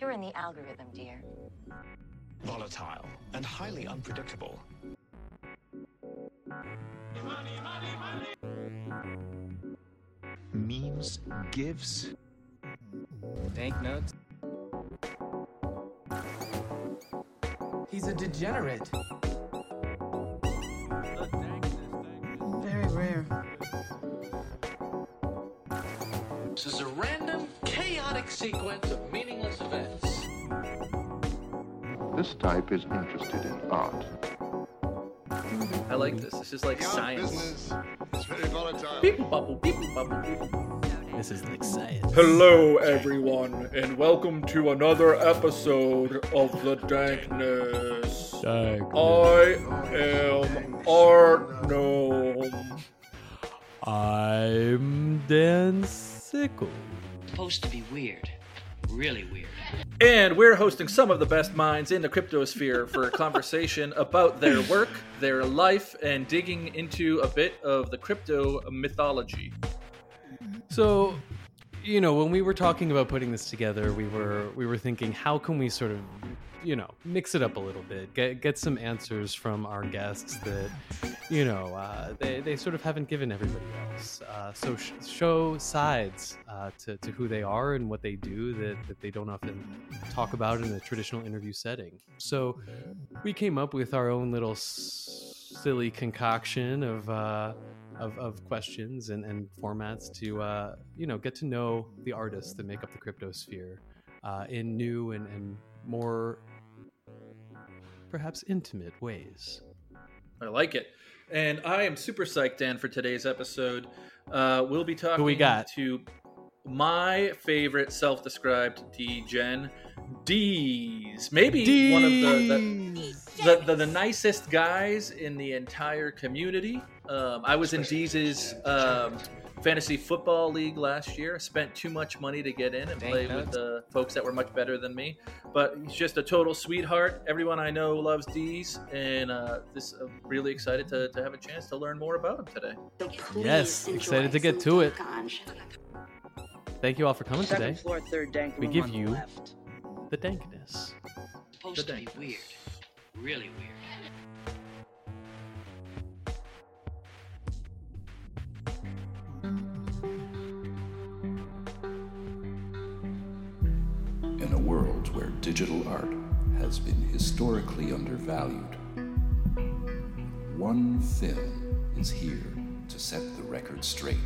You're in the algorithm, dear. volatile, and highly unpredictable. Memes, GIFs, Banknotes. He's a degenerate. This is a random, chaotic sequence of meaningless events. This type is interested in art. I like this. This is like science. business. It's very volatile. People bubble, people bubble, people. This is like science. Hello, everyone, and welcome to another episode of The Dankness. I am Artnome. I'm Dan Sickles. Supposed to be weird. Really weird. And we're hosting some of the best minds in the cryptosphere for a conversation about their work, their life, and digging into a bit of the crypto mythology. So, you know, when we were talking about putting this together, we were we were thinking, how can we sort of, you know, mix it up a little bit, get get some answers from our guests that, you know, uh, they they sort of haven't given everybody else. Uh, so sh- show sides uh, to to who they are and what they do that that they don't often talk about in a traditional interview setting. So we came up with our own little s- silly concoction of. Uh, of, of questions and, and formats to uh, you know get to know the artists that make up the cryptosphere uh, in new and, and more perhaps intimate ways. I like it. And I am super psyched, Dan, for today's episode. Uh, we'll be talking we got? to my favorite self-described degen, Deeze. Maybe one of the the, the, the the nicest guys in the entire community. Um, I was in Deeze um, fantasy football league last year. Spent too much money to get in and play with the folks that were much better than me. But he's just a total sweetheart. Everyone I know loves Deeze, and uh, this uh, really excited to, to have a chance to learn more about him today. So Yes, excited to get to it. Dankonj. Thank you all for coming Second today. floor, third dank We give you- left. The dankness. Supposed to be weird. Really weird. Digital art has been historically undervalued, one film is here to set the record straight.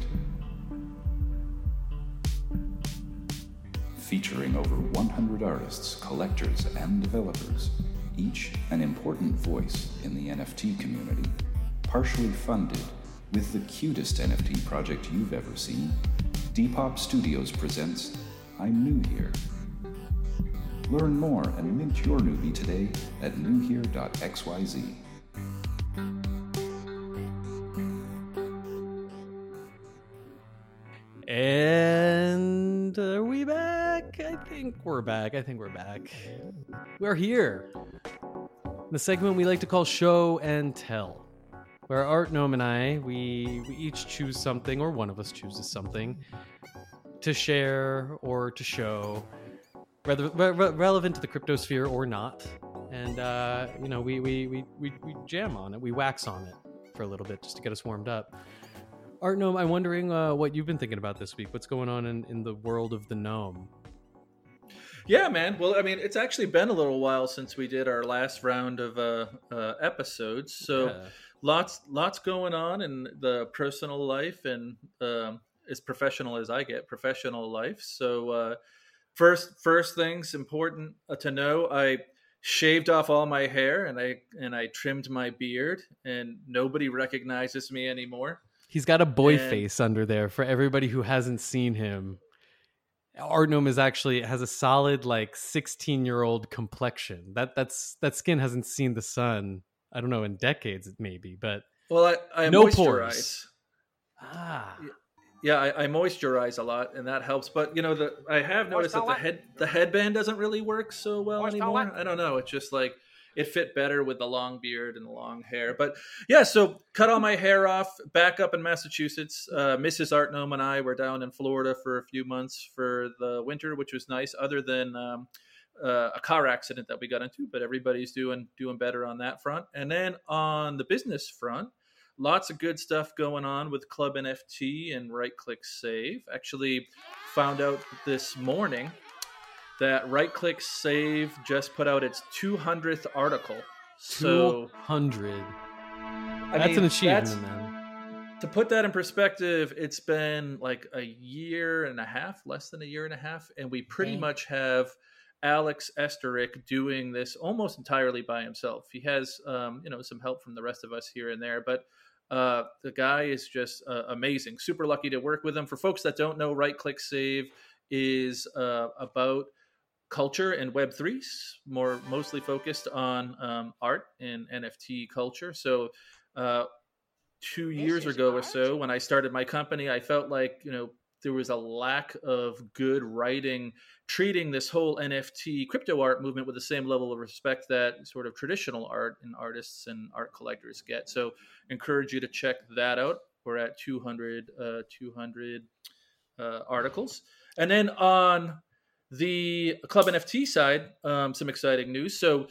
Featuring over 100 artists, collectors, and developers, each an important voice in the NFT community, partially funded with the cutest NFT project you've ever seen, Depop Studios presents I'm New Here. Learn more and mint your newbie today at newhere.xyz. And are we back? I think we're back. I think we're back. We're here. The segment we like to call Show and Tell. Where Artnome and I, we, we each choose something, or one of us chooses something, to share or to show, whether re- re- relevant to the cryptosphere or not. And, uh, you know, we, we, we, we, we jam on it, we wax on it for a little bit just to get us warmed up. Artnome, I'm wondering uh, what you've been thinking about this week. What's going on in, in the world of the gnome? Yeah, man. Well, I mean, it's actually been a little while since we did our last round of uh, uh, episodes, so Yeah. lots lots going on in the personal life and um, as professional as I get, professional life. So uh, first first things important uh, to know, I shaved off all my hair and I and I trimmed my beard, and nobody recognizes me anymore. He's got a boy And- face under there for everybody who hasn't seen him. Artnome is actually has a solid like 16 year old complexion. That that's that skin hasn't seen the sun. I don't know in decades maybe, but Well, I, I No moisturize. pores. ah, Yeah, I, I moisturize a lot, and that helps. But you know, the I have noticed that the head the headband doesn't really work so well anymore. I don't know. It's just like it fit better with the long beard and the long hair. But yeah, so cut all my hair off, back up in Massachusetts. Uh, Mrs. Artnome and I were down in Florida for a few months for the winter, which was nice. Other than um, uh, a car accident that we got into, but everybody's doing doing better on that front. And then on the business front, lots of good stuff going on with Club NFT and Right Click Save. Actually, found out this morning that Right Click Save just put out its 200th article. So 200. I That's mean, an achievement, that's- man. To put that in perspective, it's been like a year and a half, less than a year and a half, and we pretty Dang. much have Alex Estorick doing this almost entirely by himself. He has, um, you know, some help from the rest of us here and there, but uh, the guy is just uh, amazing. Super lucky to work with him. For folks that don't know, Right Click Save is uh, about culture and Web threes, more mostly focused on um, art and NFT culture. So. Uh, two years ago or so when I started my company, I felt like, you know, there was a lack of good writing treating this whole NFT crypto art movement with the same level of respect that sort of traditional art and artists and art collectors get. So encourage you to check that out. We're at 200, uh, 200 uh, articles. And then on the Club NFT side, um, some exciting news. So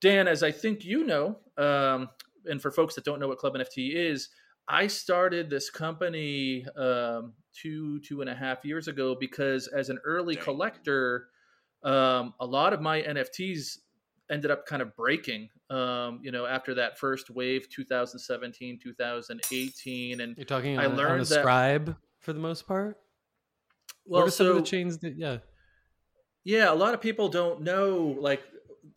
Dan, as I think you know, um, and for folks that don't know what Club NFT is, I started this company um, two two and a half years ago because as an early collector, um, a lot of my NFTs ended up kind of breaking. Um, you know, after that first wave, 2017, 2018, and You're talking I on, learned on a that. scribe for the most part? Well, what are some of the chains that, yeah. Yeah, a lot of people don't know like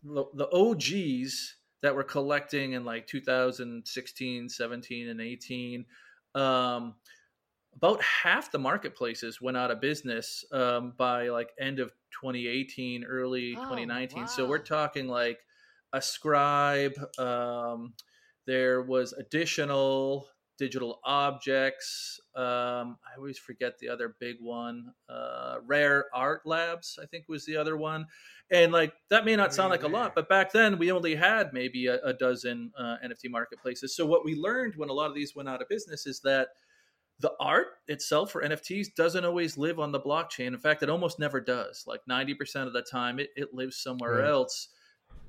the, the OGs that were collecting in like 2016, 17, and 18. Um, about half the marketplaces went out of business um, by like end of 2018, early Oh, 2019. So we're talking like Ascribe. Um, there was additional digital objects. Um, I always forget the other big one. Uh, Rare Art Labs, I think, was the other one. And like that may not sound like a lot, but back then we only had maybe a, a dozen uh, NFT marketplaces. So what we learned when a lot of these went out of business is that the art itself for NFTs doesn't always live on the blockchain. In fact, it almost never does. Like 90% of the time, it, it lives somewhere Right. else.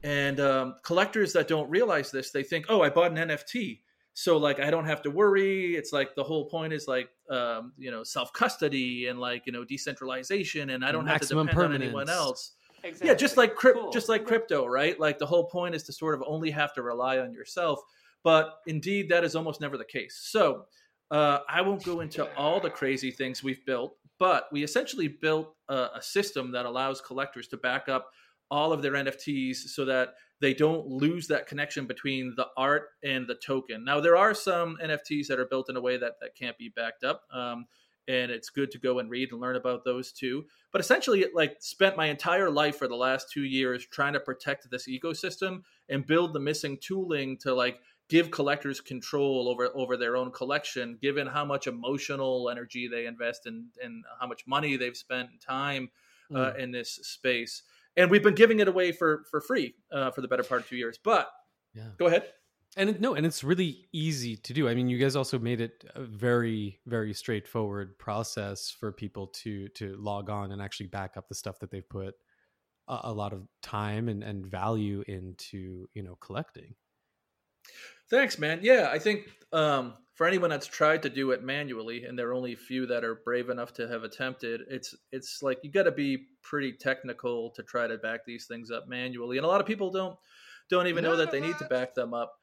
And um, collectors that don't realize this, they think, oh, I bought an NFT. So like I don't have to worry. It's like the whole point is like um, you know self custody and like you know decentralization, and I don't Maximum have to depend on anyone permanence. else. Yeah, just like crypt, just like crypto, right? Like the whole point is to sort of only have to rely on yourself. But indeed, that is almost never the case. So uh, I won't go into all the crazy things we've built, but we essentially built a, a system that allows collectors to back up all of their NFTs so that they don't lose that connection between the art and the token. Now, there are some NFTs that are built in a way that, that can't be backed up. Um, and it's good to go and read and learn about those too. But essentially, it like spent my entire life for the last two years trying to protect this ecosystem and build the missing tooling to like give collectors control over over their own collection, given how much emotional energy they invest in and how much money they've spent and time uh, in this space. And we've been giving it away for for free uh, for the better part of two years. But Yeah. go ahead. And it, no, and it's really easy to do. I mean, you guys also made it a very, very straightforward process for people to to log on and actually back up the stuff that they've put a, a lot of time and, and value into, you know, collecting. Thanks, man. Yeah, I think um, for anyone that's tried to do it manually, and there are only a few that are brave enough to have attempted, it's it's like you got to be pretty technical to try to back these things up manually, and a lot of people don't don't even know that they need to back them up.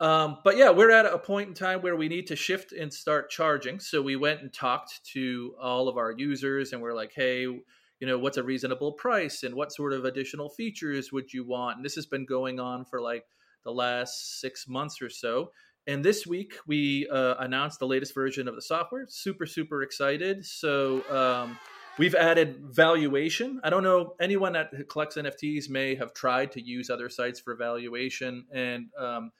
Um, but yeah, we're at a point in time where we need to shift and start charging. So we went and talked to all of our users, and we're like, hey, you know, what's a reasonable price, and what sort of additional features would you want? And this has been going on for like the last six months or so. And this week we uh, announced the latest version of the software. Super, super excited. So um, we've added valuation. I don't know anyone that collects NFTs may have tried to use other sites for valuation, and um,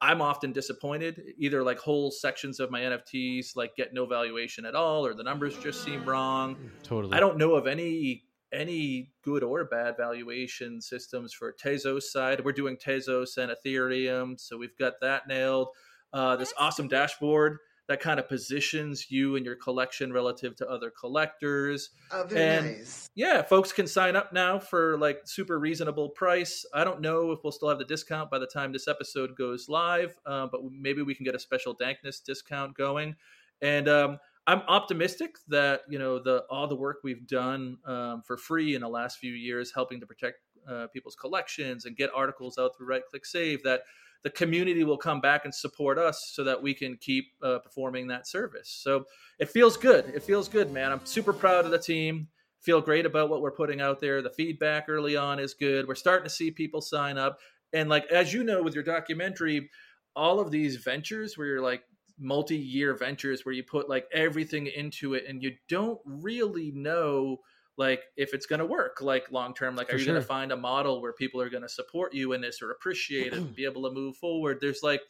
I'm often disappointed. Either like whole sections of my NFTs like get no valuation at all, or the numbers just seem wrong. Totally. I don't know of any any good or bad valuation systems for Tezos side. We're doing Tezos and Ethereum, so we've got that nailed. Uh, this awesome dashboard that kind of positions you and your collection relative to other collectors. Oh, and nice. yeah, folks can sign up now for like super reasonable price. I don't know if we'll still have the discount by the time this episode goes live, uh, but maybe we can get a special dankness discount going. And um, I'm optimistic that you know the all the work we've done um, for free in the last few years, helping to protect uh, people's collections and get articles out through Right Click Save, that the community will come back and support us so that we can keep uh, performing that service. So it feels good. It feels good, man. I'm super proud of the team. Feel great about what we're putting out there. The feedback early on is good. We're starting to see people sign up. And like as you know with your documentary, all of these ventures where you're like multi-year ventures where you put like everything into it and you don't really know like if it's going to work like long term like For are you sure. going to find a model where people are going to support you in this or appreciate it and be able to move forward there's like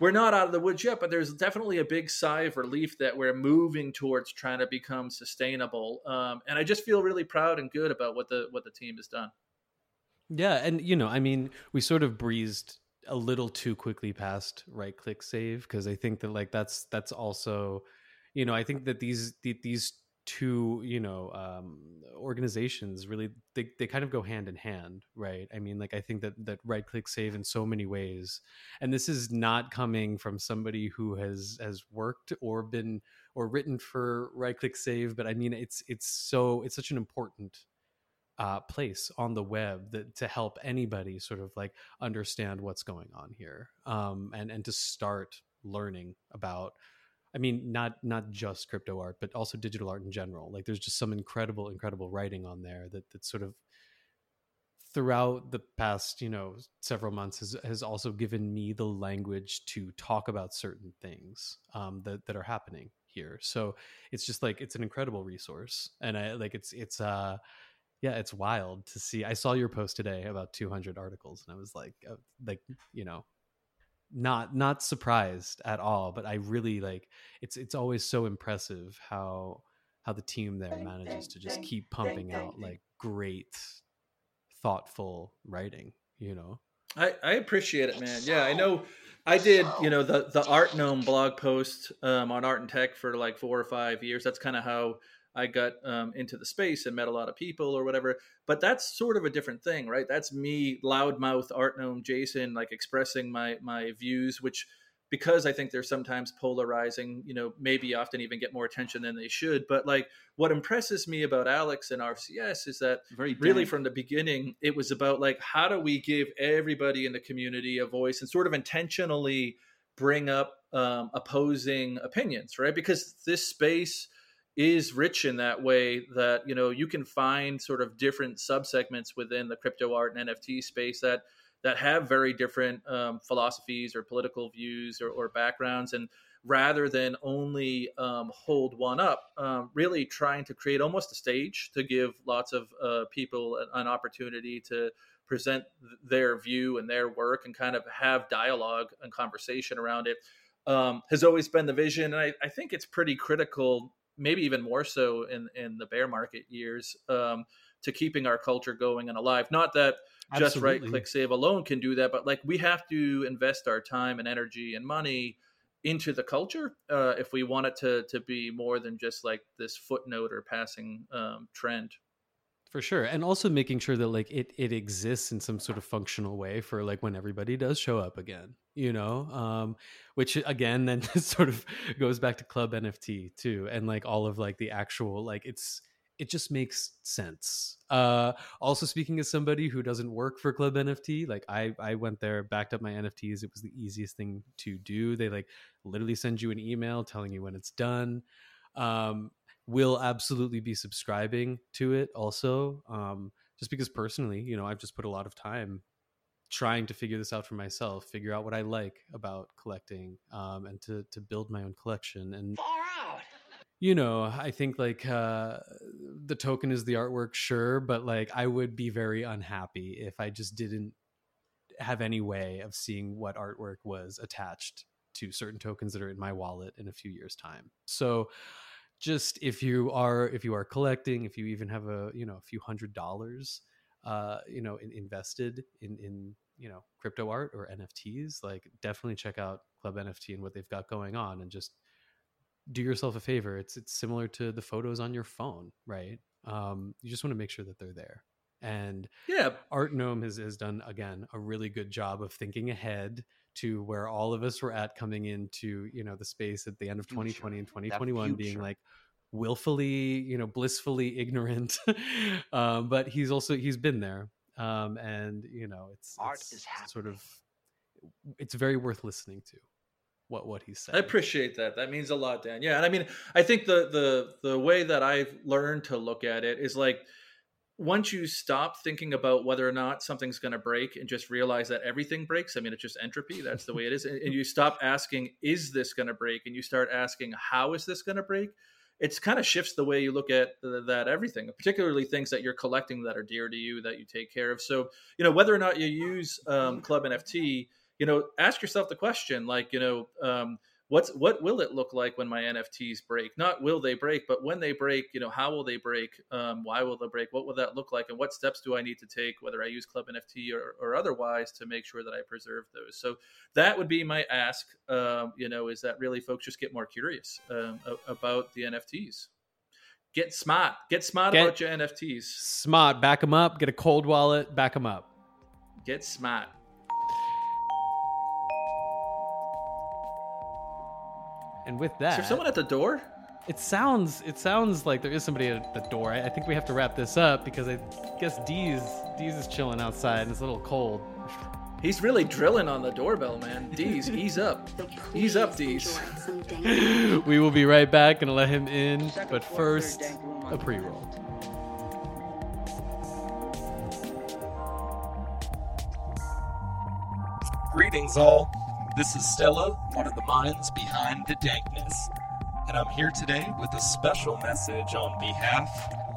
we're not out of the woods yet but there's definitely a big sigh of relief that we're moving towards trying to become sustainable um, and i just feel really proud and good about what the what the team has done Yeah, and you know, I mean, we sort of breezed a little too quickly past right click save because I think that like that's that's also, you know, I think that these the, these two you know um organizations really they, they kind of go hand in hand right? I mean like i think that that right click save in so many ways. And this is not coming from somebody who has has worked or been or written for right click save but i mean it's it's so it's such an important uh, place on the web that to help anybody sort of like understand what's going on here um, and and to start learning about i mean not not just crypto art but also digital art in general. Like there's just some incredible incredible writing on there that that sort of throughout the past you know several months has, has also given me the language to talk about certain things um, that, that are happening here. So it's just like it's an incredible resource and i like it's it's uh yeah it's wild to see i saw your post today about 200 articles and i was like uh, like you know not not surprised at all but i really like it's it's always so impressive how how the team there manages to just keep pumping out like great thoughtful writing you know I, I appreciate it, man. Yeah, I know. I did, you know, the the Artnome blog post um, on Art and Tech for like four or five years. That's kind of how I got um, into the space and met a lot of people or whatever. But that's sort of a different thing, right? That's me, loudmouth Artnome Jason, like expressing my my views, which because I think they're sometimes polarizing, you know, maybe often even get more attention than they should. But like what impresses me about Alex and RCS is that Very really from the beginning, it was about like how do we give everybody in the community a voice and sort of intentionally bring up um, opposing opinions, right? Because this space is rich in that way that you know you can find sort of different subsegments within the crypto art and NFT space that that have very different um, philosophies or political views or, or backgrounds. And rather than only um, hold one up um, really trying to create almost a stage to give lots of uh, people an, an opportunity to present their view and their work and kind of have dialogue and conversation around it um, has always been the vision. And I, I think it's pretty critical maybe even more so in, in the bear market years um, to keeping our culture going and alive. Not that just right click save alone can do that but like we have to invest our time and energy and money into the culture uh, if we want it to to be more than just like this footnote or passing um, trend for sure and also making sure that like it it exists in some sort of functional way for like when everybody does show up again you know um which again then sort of goes back to club nft too and like all of like the actual like it's it just makes sense. Uh also speaking as somebody who doesn't work for club nft like i i went there backed up my nfts it was the easiest thing to do. They like literally send you an email telling you when it's done. Um will absolutely be subscribing to it also um just because personally you know i've just put a lot of time trying to figure this out for myself figure out what i like about collecting um and to to build my own collection and far out, you know i think like uh the token is the artwork sure but like i would be very unhappy if i just didn't have any way of seeing what artwork was attached to certain tokens that are in my wallet in a few years time. So just if you are if you are collecting, if you even have a you know a few hundred dollars, uh, you know, in, invested in in you know crypto art or NFTs, like definitely check out Club NFT and what they've got going on, and just do yourself a favor. It's it's similar to the photos on your phone, right? Um, you just want to make sure that they're there. And yeah, Artnome has, has done again a really good job of thinking ahead to where all of us were at coming into you know the space at the end of 2020 and 2021 being like willfully you know blissfully ignorant. Um, but he's also he's been there um, and you know it's, art it's is sort of it's very worth listening to what what he said. I appreciate that. That means a lot, Dan. Yeah, and I mean, I think the the the way that I've learned to look at it is like once you stop thinking about whether or not something's going to break and just realize that everything breaks. I mean, it's just entropy. That's the way it is. And, you stop asking, "Is this going to break?" and you start asking, "How is this going to break?" It's kind of shifts the way you look at that everything, particularly things that you're collecting that are dear to you that you take care of. So, you know, whether or not you use um, Club NFT you know ask yourself the question like you know um, what's what will it look like when my nfts break? Not will they break but when they break you know how will they break? Um, why will they break? What will that look like? And what steps do i need to take whether i use club nft or, or otherwise to make sure that i preserve those? So that would be my ask um, you know is that really folks just get more curious um, about the nfts get smart. Get smart Get- about your nfts smart. Back them up. Get a cold wallet. Back them up. Get smart and with is that there someone at the door It sounds it sounds like there is somebody at the door. I, I think we have to wrap this up because I guess Deeze Deeze is chilling outside and it's a little cold. He's really drilling on the doorbell, man. Deeze, ease up. Ease up, Deeze. we will be right back and let him in, but first, a pre-roll. Greetings, all. This is Stella, one of the minds behind the dankness, and I'm here today with a special message on behalf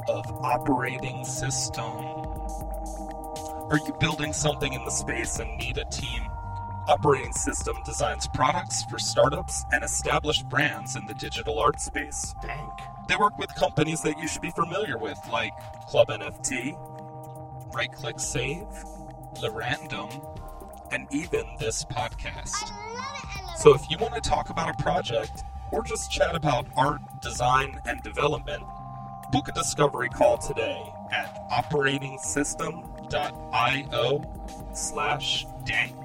of Operating System. Are you building something in the space and need a team? Operating System designs products for startups and established brands in the digital art space. Dank. They work with companies that you should be familiar with, like Club NFT, Right Click Save, Larandom, and even this podcast. So if you want to talk about a project or just chat about art, design, and development, book a discovery call today at operatingsystem.io slash dank.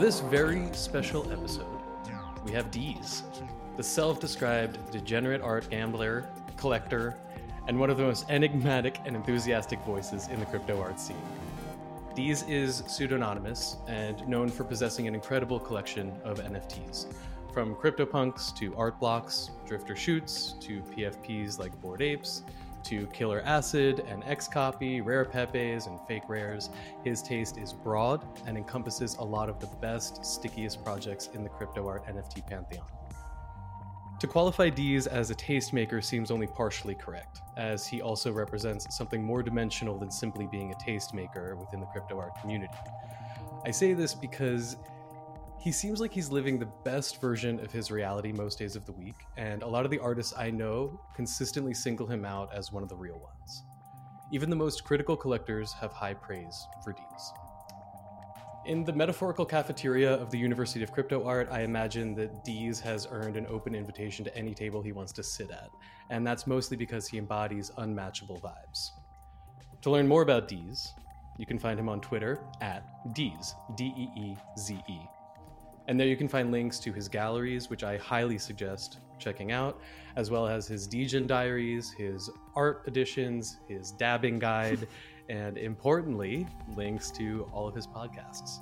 This very special episode, we have Deeze, the self-described degenerate art gambler, collector, and one of the most enigmatic and enthusiastic voices in the crypto art scene. Deeze is pseudonymous and known for possessing an incredible collection of NFTs, from CryptoPunks to art blocks, drifter shoots to PFPs like Bored Apes, to Killer Acid and XCOPY, rare Pepes, and fake rares. His taste is broad and encompasses a lot of the best, stickiest projects in the crypto art NFT pantheon. To qualify Deeze as a tastemaker seems only partially correct, as he also represents something more dimensional than simply being a tastemaker within the crypto art community. I say this because he seems like he's living the best version of his reality most days of the week, and a lot of the artists I know consistently single him out as one of the real ones. Even the most critical collectors have high praise for Deeze. In the metaphorical cafeteria of the University of Crypto Art, I imagine that Deeze has earned an open invitation to any table he wants to sit at, and that's mostly because he embodies unmatchable vibes. To learn more about Deeze, you can find him on Twitter at Deeze, D E E Z E. And there you can find links to his galleries, which I highly suggest checking out, as well as his Degen diaries, his art editions, his dabbing guide, and importantly, links to all of his podcasts.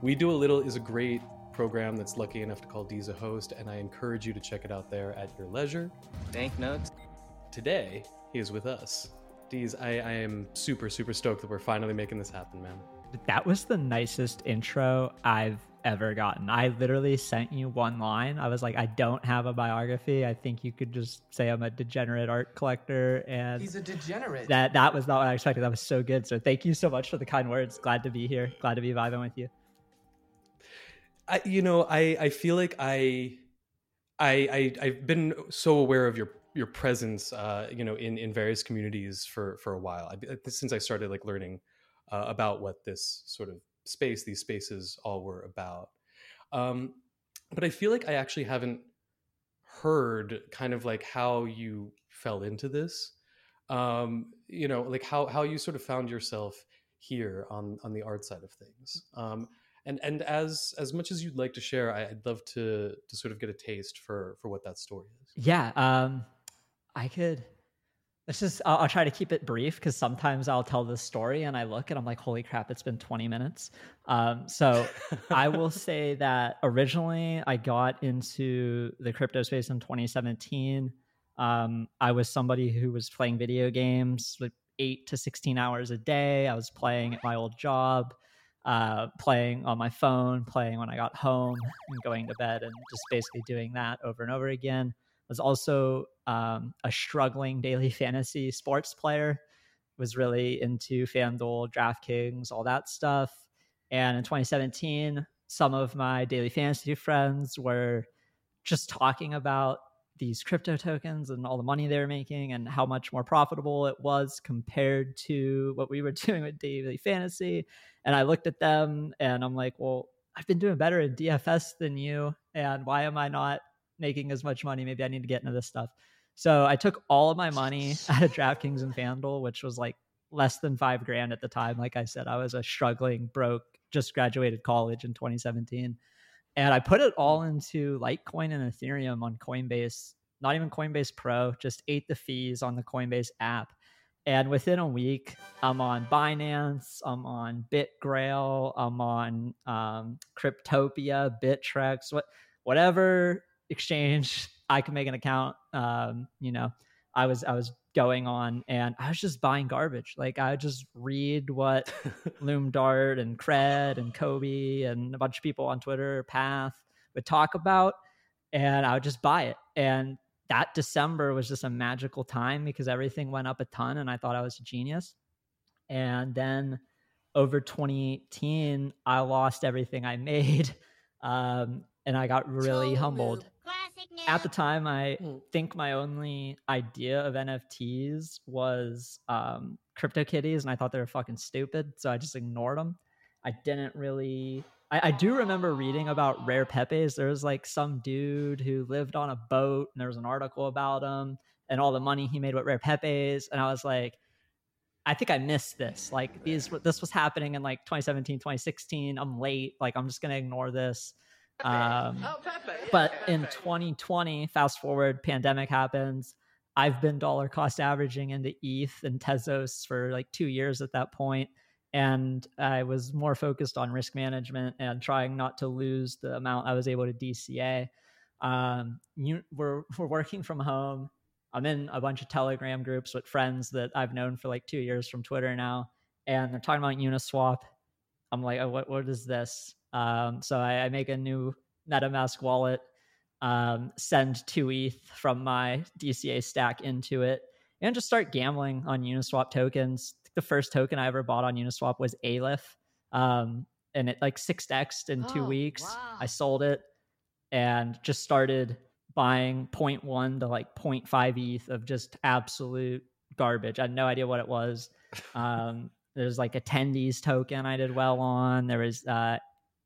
We Do a Little is a great program that's lucky enough to call Deeze a host, and I encourage you to check it out there at your leisure. Dank notes. Today, he is with us. Deeze, I, I am super, super stoked that we're finally making this happen, man. That was the nicest intro I've ever gotten. I literally sent you one line. I was like, I don't have a biography. I think you could just say I'm a degenerate art collector. And he's a degenerate. That that was not what I expected. That was so good. So thank you so much for the kind words. Glad to be here. Glad to be vibing with you. I, you know, I I feel like I, I I I've been so aware of your your presence, uh, you know, in in various communities for for a while. I, since I started like learning uh, about what this sort of space, these spaces all were about. Um, but I feel like I actually haven't heard kind of like how you fell into this. Um, you know, like how how you sort of found yourself here on on the art side of things. Um, and and as as much as you'd like to share, I, would love to to sort of get a taste for for what that story is. Yeah, um, I could Let's just, I'll, I'll, try to keep it brief because sometimes I'll tell this story and I look and I'm like, holy crap, it's been 20 minutes. Um, so I will say that originally I got into the crypto space in 2017. Um, I was somebody who was playing video games like eight to 16 hours a day. I was playing at my old job, uh, playing on my phone, playing when I got home and going to bed and just basically doing that over and over again was also um, a struggling daily fantasy sports player. Was really into FanDuel, DraftKings, all that stuff. And in 2017, some of my daily fantasy friends were just talking about these crypto tokens and all the money they were making and how much more profitable it was compared to what we were doing with daily fantasy. And I looked at them and I'm like, well, I've been doing better in DFS than you. And why am I not making as much money. Maybe I need to get into this stuff. So I took all of my money out of DraftKings and FanDuel, which was like less than five grand at the time. Like I said, I was a struggling, broke, just graduated college in 2017. And I put it all into Litecoin and Ethereum on Coinbase, not even Coinbase Pro, just ate the fees on the Coinbase app. And within a week, I'm on Binance, I'm on BitGrail, I'm on um, Cryptopia, Bittrex, what, whatever exchange. I could make an account. Um, you know, I was I was going on and I was just buying garbage. Like I would just read what Loomdart and Cred and Cobie and a bunch of people on Twitter, Path would talk about, and I would just buy it. And that December was just a magical time because everything went up a ton and I thought I was a genius. And then over 2018, I lost everything I made. Um, and I got really humbled at the time, I hmm. think my only idea of NFTs was um, CryptoKitties, and I thought they were fucking stupid, so I just ignored them. I didn't really. I, I do remember reading about rare Pepes. There was like some dude who lived on a boat, and there was an article about him and all the money he made with rare Pepes, and I was like, I think I missed this. Like these, this was happening in like 2017, 2016. I'm late. Like I'm just gonna ignore this. Um, oh, but in 2020, fast forward, pandemic happens. I've been dollar cost averaging into ETH and Tezos for like two years at that point, and I was more focused on risk management and trying not to lose the amount I was able to DCA. Um, you, we're we're working from home. I'm in a bunch of Telegram groups with friends that I've known for like two years from Twitter now, and they're talking about Uniswap. I'm like, oh, what what is this? Um, so I, I, make a new MetaMask wallet, um, send two ETH from my DCA stack into it, and just start gambling on Uniswap tokens. The first token I ever bought on Uniswap was Aleph, um, and it like six xed in two oh, weeks. Wow. I sold it and just started buying 0.1 to like 0.5 ETH of just absolute garbage. I had no idea what it was. Um, there's like attendees token I did well on. There was uh,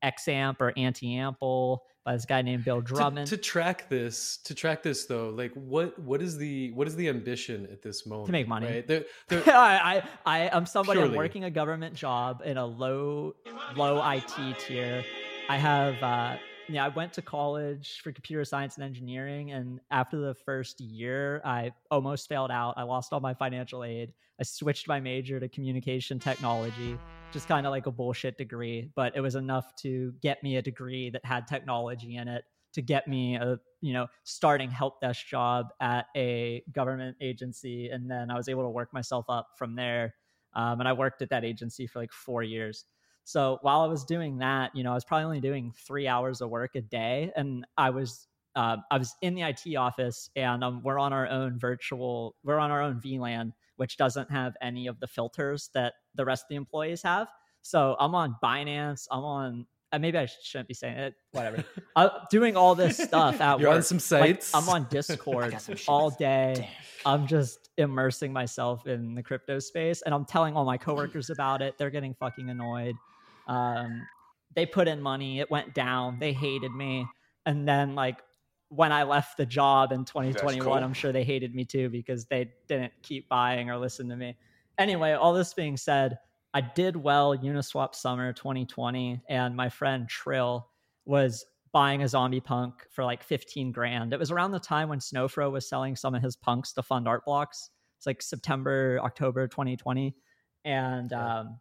XAMP or Anti-Ample by this guy named Bill Drummond. To, to, track this, to track this though, like what what is the what is the ambition at this moment? To make money. Right? They're, they're, I, I I am somebody purely. I'm working a government job in a low low IT tier. I have uh yeah, I went to college for computer science and engineering, and after the first year, I almost failed out. I lost all my financial aid. I switched my major to communication technology just kind of like a bullshit degree, but it was enough to get me a degree that had technology in it to get me a you know starting help desk job at a government agency, and then I was able to work myself up from there. Um, and I worked at that agency for like four years. So while I was doing that, you know, I was probably only doing three hours of work a day, and I was uh, I was in the IT office, and um, we're on our own virtual, we're on our own VLAN, which doesn't have any of the filters that the rest of the employees have. So I'm on Binance, I'm on. Uh, maybe I shouldn't be saying it. Whatever. I'm doing all this stuff at You're work. on some Like, sites. I'm on Discord all day. I'm just immersing myself in the crypto space, and I'm telling all my coworkers about it. They're getting fucking annoyed. Um, they put in money. It went down. They hated me, and then like when I left the job in 2021, cool. I'm sure they hated me too because they didn't keep buying or listen to me. Anyway, all this being said, I did well Uniswap Summer 2020, and my friend Trill was buying a zombie punk for like 15 grand. It was around the time when Snowfro was selling some of his punks to fund art blocks. It's like September, October 2020. And um,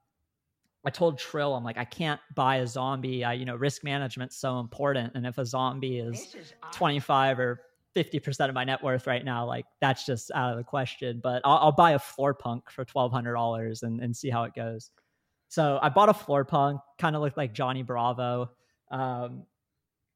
I told Trill, I'm like, I can't buy a zombie. I, you know, risk management's so important. And if a zombie is 25 or 50% of my net worth right now, like that's just out of the question. But I'll, I'll buy a floor punk for $1,200 and, and see how it goes. So I bought a floor punk, kind of looked like Johnny Bravo. Um,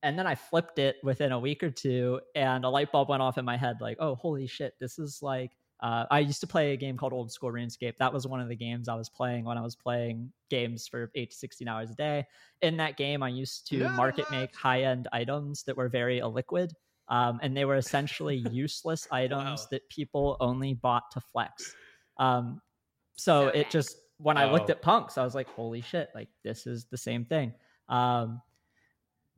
and then I flipped it within a week or two, and a light bulb went off in my head like, oh, holy shit, this is like. Uh, I used to play a game called Old School RuneScape. That was one of the games I was playing when I was playing games for eight to 16 hours a day. In that game, I used to market make high end items that were very illiquid. Um, and they were essentially useless items that people only bought to flex. Um, so it just, when I looked Oh. at punks, I was like, holy shit, like this is the same thing. Um,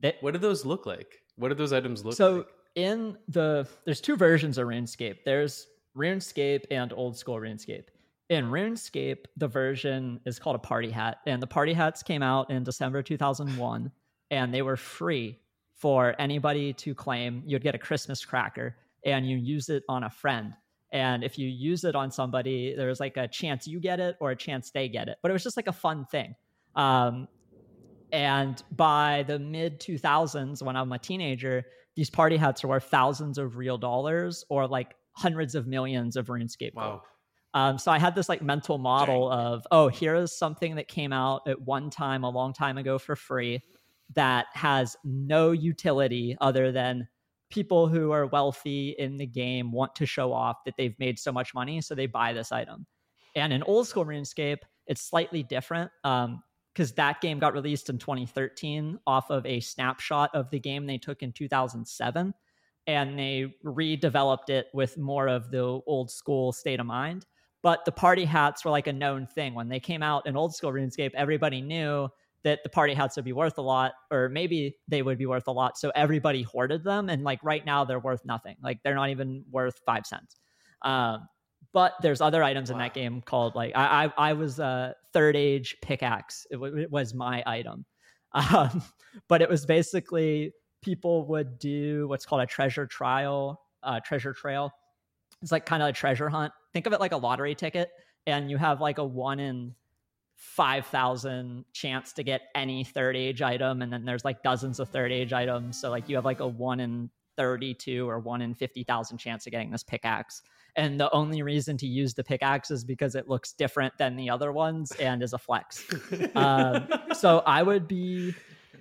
that, what do those look like? What do those items look so like? So in the there's two versions of RuneScape. There's RuneScape and old school RuneScape. In RuneScape, the version is called a party hat, and the party hats came out in December 2001, and they were free for anybody to claim. You'd get a Christmas cracker, and you use it on a friend. And if you use it on somebody, there's like a chance you get it or a chance they get it. But it was just like a fun thing. Um, and by the mid 2000s, when I'm a teenager, these party hats are worth thousands of real dollars or like hundreds of millions of RuneScape gold. Um, so I had this like mental model of, oh, here is something that came out at one time a long time ago for free that has no utility other than people who are wealthy in the game want to show off that they've made so much money, so they buy this item. And in old school RuneScape, it's slightly different because that game got released in 2013 off of a snapshot of the game they took in 2007 and they redeveloped it with more of the old school state of mind. But the party hats were like a known thing. When they came out in old school RuneScape, everybody knew that the party hats would be worth a lot, or maybe they would be worth a lot. So everybody hoarded them. And like right now, they're worth nothing. Like they're not even worth five cents. Um, but there's other items in that game called like I I, I was a third age pickaxe. It, w- it was my item, um, but it was basically people would do what's called a treasure trial, uh, treasure trail. It's like kind of a treasure hunt. Think of it like a lottery ticket, and you have like a one in five thousand chance to get any third age item, and then there's like dozens of third age items. So like you have like a one in 32 or one in 50,000 chance of getting this pickaxe. And the only reason to use the pickaxe is because it looks different than the other ones and is a flex. um, so I would be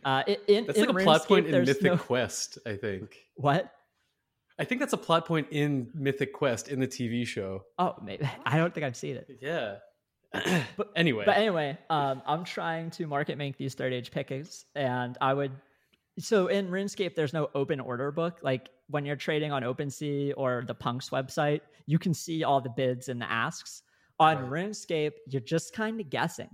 uh, in, That's in like a plot point in Mythic no- Quest, I think. What? I think that's a plot point in Mythic Quest in the TV show. Oh, maybe I don't think I've seen it. Yeah. but anyway, But anyway, um, I'm trying to market make these third age pickings, and I would. So in RuneScape, there's no open order book. Like when you're trading on OpenSea or the Punks website, you can see all the bids and the asks. On RuneScape, you're just kind of guessing.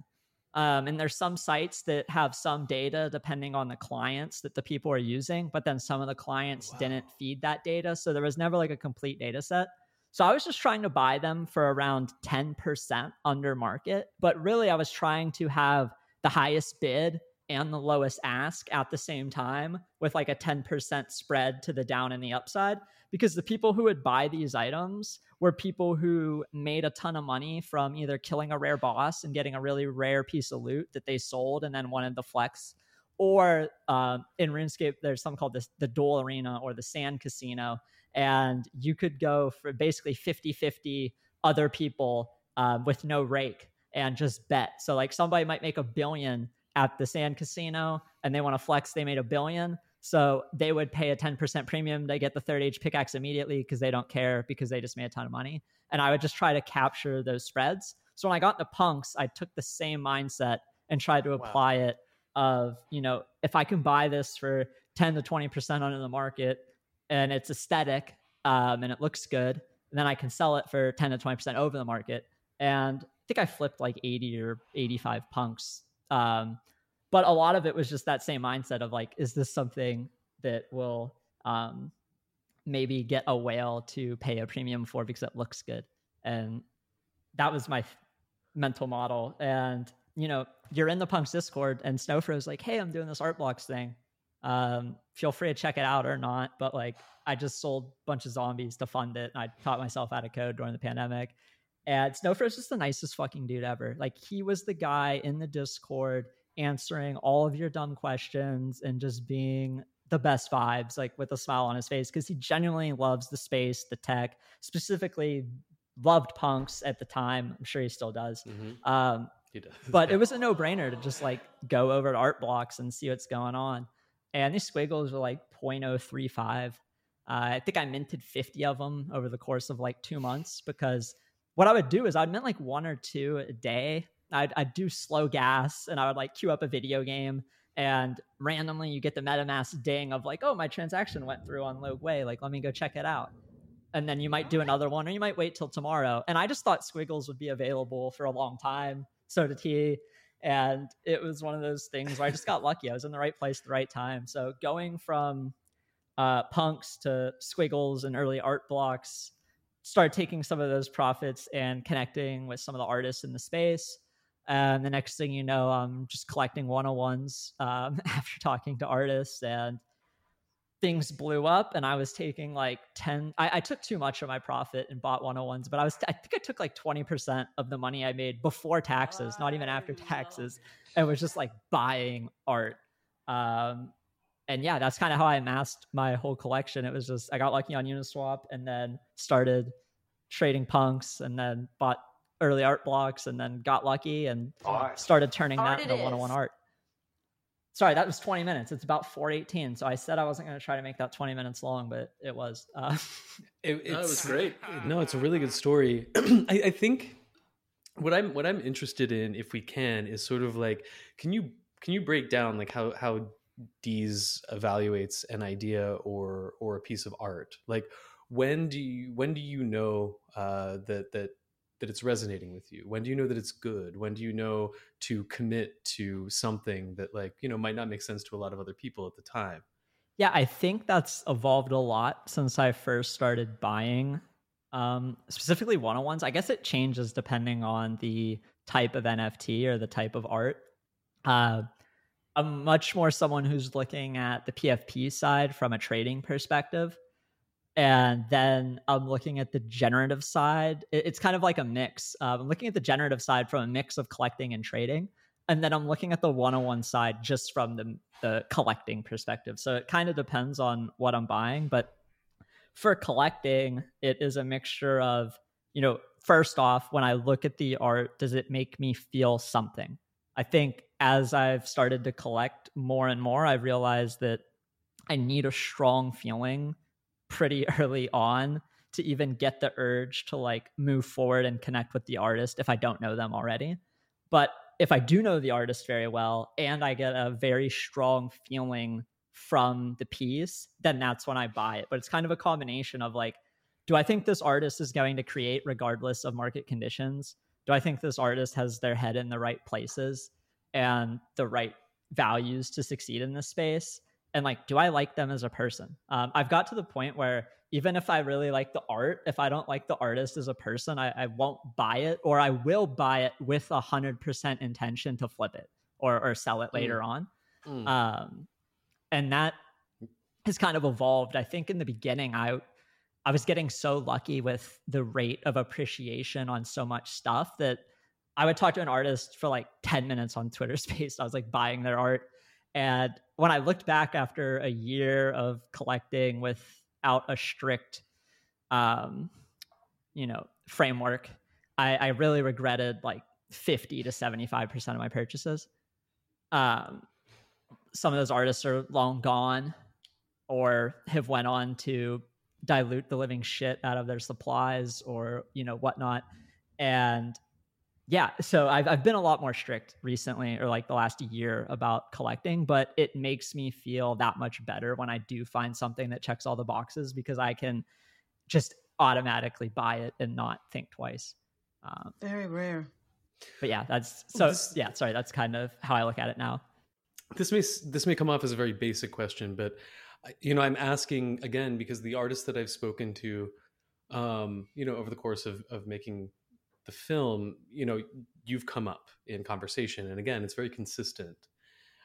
Um, and there's some sites that have some data depending on the clients that the people are using, but then some of the clients didn't feed that data. So there was never like a complete data set. So I was just trying to buy them for around 10% under market, but really I was trying to have the highest bid and the lowest ask at the same time with like a 10% spread to the down and the upside because the people who would buy these items were people who made a ton of money from either killing a rare boss and getting a really rare piece of loot that they sold and then wanted the flex or um, in RuneScape, there's something called this, the Duel Arena or the Sand Casino, and you could go for basically 50 50 other people uh, with no rake and just bet. So, like, somebody might make a billion at the sand casino and they want to flex they made a billion. So they would pay a 10% premium They get the third age pickaxe immediately because they don't care because they just made a ton of money. And i would just try to capture those spreads. So when i got into punks i took the same mindset and tried to apply wow. it of you know if i can buy this for 10 to 20% under the market and it's aesthetic um, and it looks good then i can sell it for 10 to 20% over the market. And i think i flipped like 80 or 85 punks um, but a lot of it was just that same mindset of like is this something that will um, maybe get a whale to pay a premium for because it looks good? And that was my mental model. And you know you're in the punks discord and snowfro's like hey i'm doing this art blocks thing. Um, feel free to check it out or not. But like i just sold a bunch of zombies to fund it and i taught myself how to code during the pandemic and snowfro's just the nicest fucking dude ever like he was the guy in the discord answering all of your dumb questions and just being the best vibes, like with a smile on his face, because he genuinely loves the space, the tech, specifically loved punks at the time. I'm sure he still does. Mm-hmm. Um, he does. but it was a no brainer to just like go over to art blocks and see what's going on. And these squiggles were like 0.035. Uh, I think I minted 50 of them over the course of like two months because what I would do is I'd mint like one or two a day I'd, I'd do slow gas and I would like queue up a video game and randomly you get the MetaMask ding of like, oh, my transaction went through on low gwei. Like, let me go check it out. And then you might do another one or you might wait till tomorrow. And I just thought Squiggles would be available for a long time. So did he. And it was one of those things where I just got lucky. I was in the right place at the right time. So going from uh, punks to squiggles and early art blocks, started taking some of those profits and connecting with some of the artists in the space and the next thing you know, I'm just collecting 101s um, after talking to artists, and things blew up. And I was taking like 10, I, I, took too much of my profit and bought 101s, but I was, I think I took like 20% of the money I made before taxes, not even after taxes, and was just like buying art. Um, and yeah, that's kind of how I amassed my whole collection. It was just, I got lucky on Uniswap and then started trading punks and then bought early art blocks and then got lucky and art. started turning art that into 101 art. Sorry, that was 20 minutes. It's about 418. So I said I wasn't going to try to make that 20 minutes long, but it was. Uh, it, no, it was great. No, it's a really good story. I, I think what I'm what I'm interested in, if we can, is sort of like, can you can you break down like how how Deeze evaluates an idea or or a piece of art? Like when do you when do you know uh, that that that it's resonating with you? When do you know that it's good? When do you know to commit to something that like, you know, might not make sense to a lot of other people at the time? Yeah, I think that's evolved a lot since I first started buying um specifically one-on-ones. I guess it changes depending on the type of NFT or the type of art. Uh I'm much more someone who's looking at the PFP side from a trading perspective and then I'm looking at the generative side. It's kind of like a mix. I'm looking at the generative side from a mix of collecting and trading, and then I'm looking at the one-on-one side just from the, the collecting perspective. So it kind of depends on what I'm buying, but for collecting, it is a mixture of you know, first off, when I look at the art, does it make me feel something? I think as I've started to collect more and more, I've realized that I need a strong feeling pretty early on to even get the urge to like move forward and connect with the artist if I don't know them already. But if I do know the artist very well and I get a very strong feeling from the piece, then that's when I buy it. But it's kind of a combination of like, do I think this artist is going to create regardless of market conditions? Do I think this artist has their head in the right places and the right values to succeed in this space? and like do i like them as a person um, i've got to the point where even if i really like the art if i don't like the artist as a person i, I won't buy it or i will buy it with a hundred percent intention to flip it or, or sell it later mm. on mm. Um, and that has kind of evolved i think in the beginning i i was getting so lucky with the rate of appreciation on so much stuff that i would talk to an artist for like 10 minutes on twitter space i was like buying their art and when I looked back after a year of collecting without a strict, um, you know, framework, I, I really regretted like 50 to 75% of my purchases. um, some of those artists are long gone or have went on to dilute the living shit out of their supplies or you know whatnot. And yeah so I've, I've been a lot more strict recently or like the last year about collecting but it makes me feel that much better when i do find something that checks all the boxes because i can just automatically buy it and not think twice. Um, very rare. but yeah that's so this, yeah sorry that's kind of how i look at it now. This may this may come off as a very basic question but you know i'm asking again because the artists that i've spoken to um, you know over the course of, of making the film you know you've come up in conversation. And again it's very consistent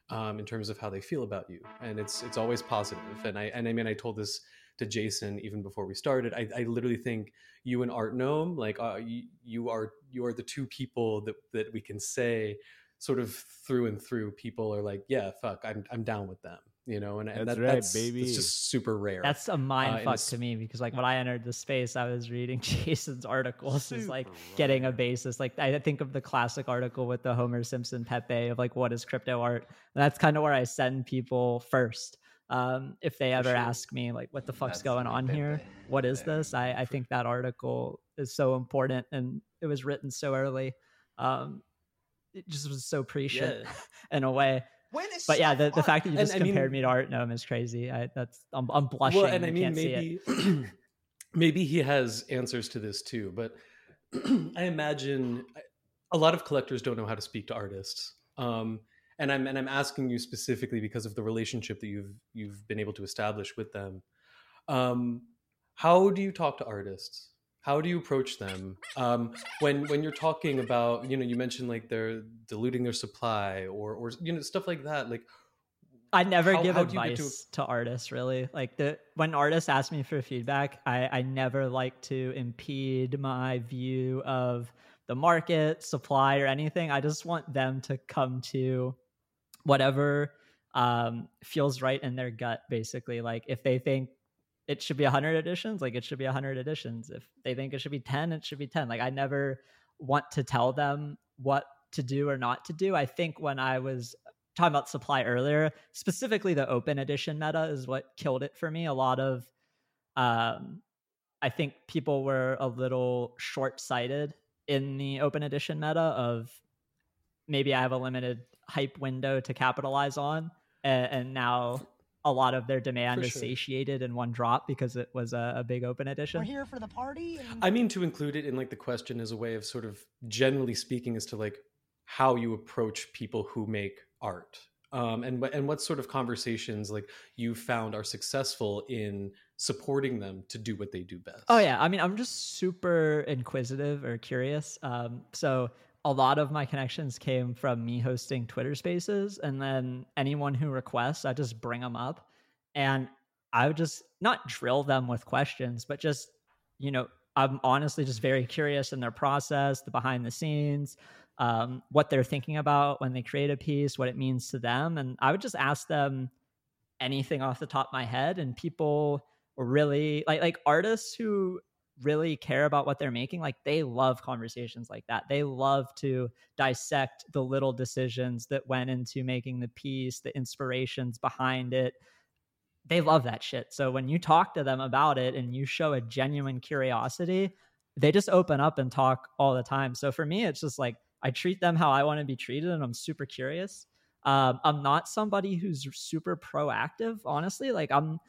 um, in terms of how they feel about you. And it's it's always positive. and i and i mean i told this to jason even before we started. I, I literally think you and Artnome like uh, you, you are you are the two people that that we can say sort of through and through people are like yeah fuck i'm, I'm down with them you know, and, and that's that, right, that's, baby. It's just super rare. That's a mind uh, fuck to me because like when I entered the space, I was reading Jason's articles is like rare. getting a basis. Like I think of the classic article with the Homer Simpson Pepe of like what is crypto art. And that's kind of where I send people first. Um, if they ever sure. ask me like what the fuck's that's going on Pepe. here, what is this? I, I think that article is so important and it was written so early. Um, it just was so prescient yeah. in a way but yeah, the, the fact that you just and, compared I mean, me to Artnome is crazy. I, that's I'm, I'm blushing. Well, and I mean, maybe maybe he has answers to this too. But I imagine a lot of collectors don't know how to speak to artists. Um, and I'm and I'm asking you specifically because of the relationship that you've you've been able to establish with them. Um, how do you talk to artists? How do you approach them um, when when you're talking about you know you mentioned like they're diluting their supply or or you know stuff like that like I never how, give how advice to... to... artists really. Like the when artists ask me for feedback, I, I never like to impede my view of the market, supply, or anything. I just want them to come to whatever um, feels right in their gut, basically. Like if they think it should be 100 editions like it should be 100 editions. If they think it should be 10 it should be 10 like i never want to tell them what to do or not to do. I think when i was talking about supply earlier specifically the open edition meta is what killed it for me. A lot of um i think people were a little short-sighted in the open edition meta of maybe i have a limited hype window to capitalize on and, and now a lot of their demand for is sure. satiated in one drop because it was a, a, big open edition. We're here for the party. And... I mean to include it in like the question as a way of sort of generally speaking as to like how you approach people who make art. Um, and and what sort of conversations like you found are successful in supporting them to do what they do best? Oh yeah, I mean I'm just super inquisitive or curious. Um, so a lot of my connections came from me hosting Twitter spaces. And then anyone who requests, I just bring them up and I would just not drill them with questions, but just, you know, I'm honestly just very curious in their process, the behind the scenes, um, what they're thinking about when they create a piece, what it means to them. And I would just ask them anything off the top of my head. And people were really like like artists who really care about what they're making like they love conversations like that. They love to dissect the little decisions that went into making the piece the inspirations behind it. They love that shit. So when you talk to them about it and you show a genuine curiosity they just open up and talk all the time. So for me it's just like i treat them how i want to be treated and i'm super curious. Um, i'm not somebody who's super proactive honestly. Like i'm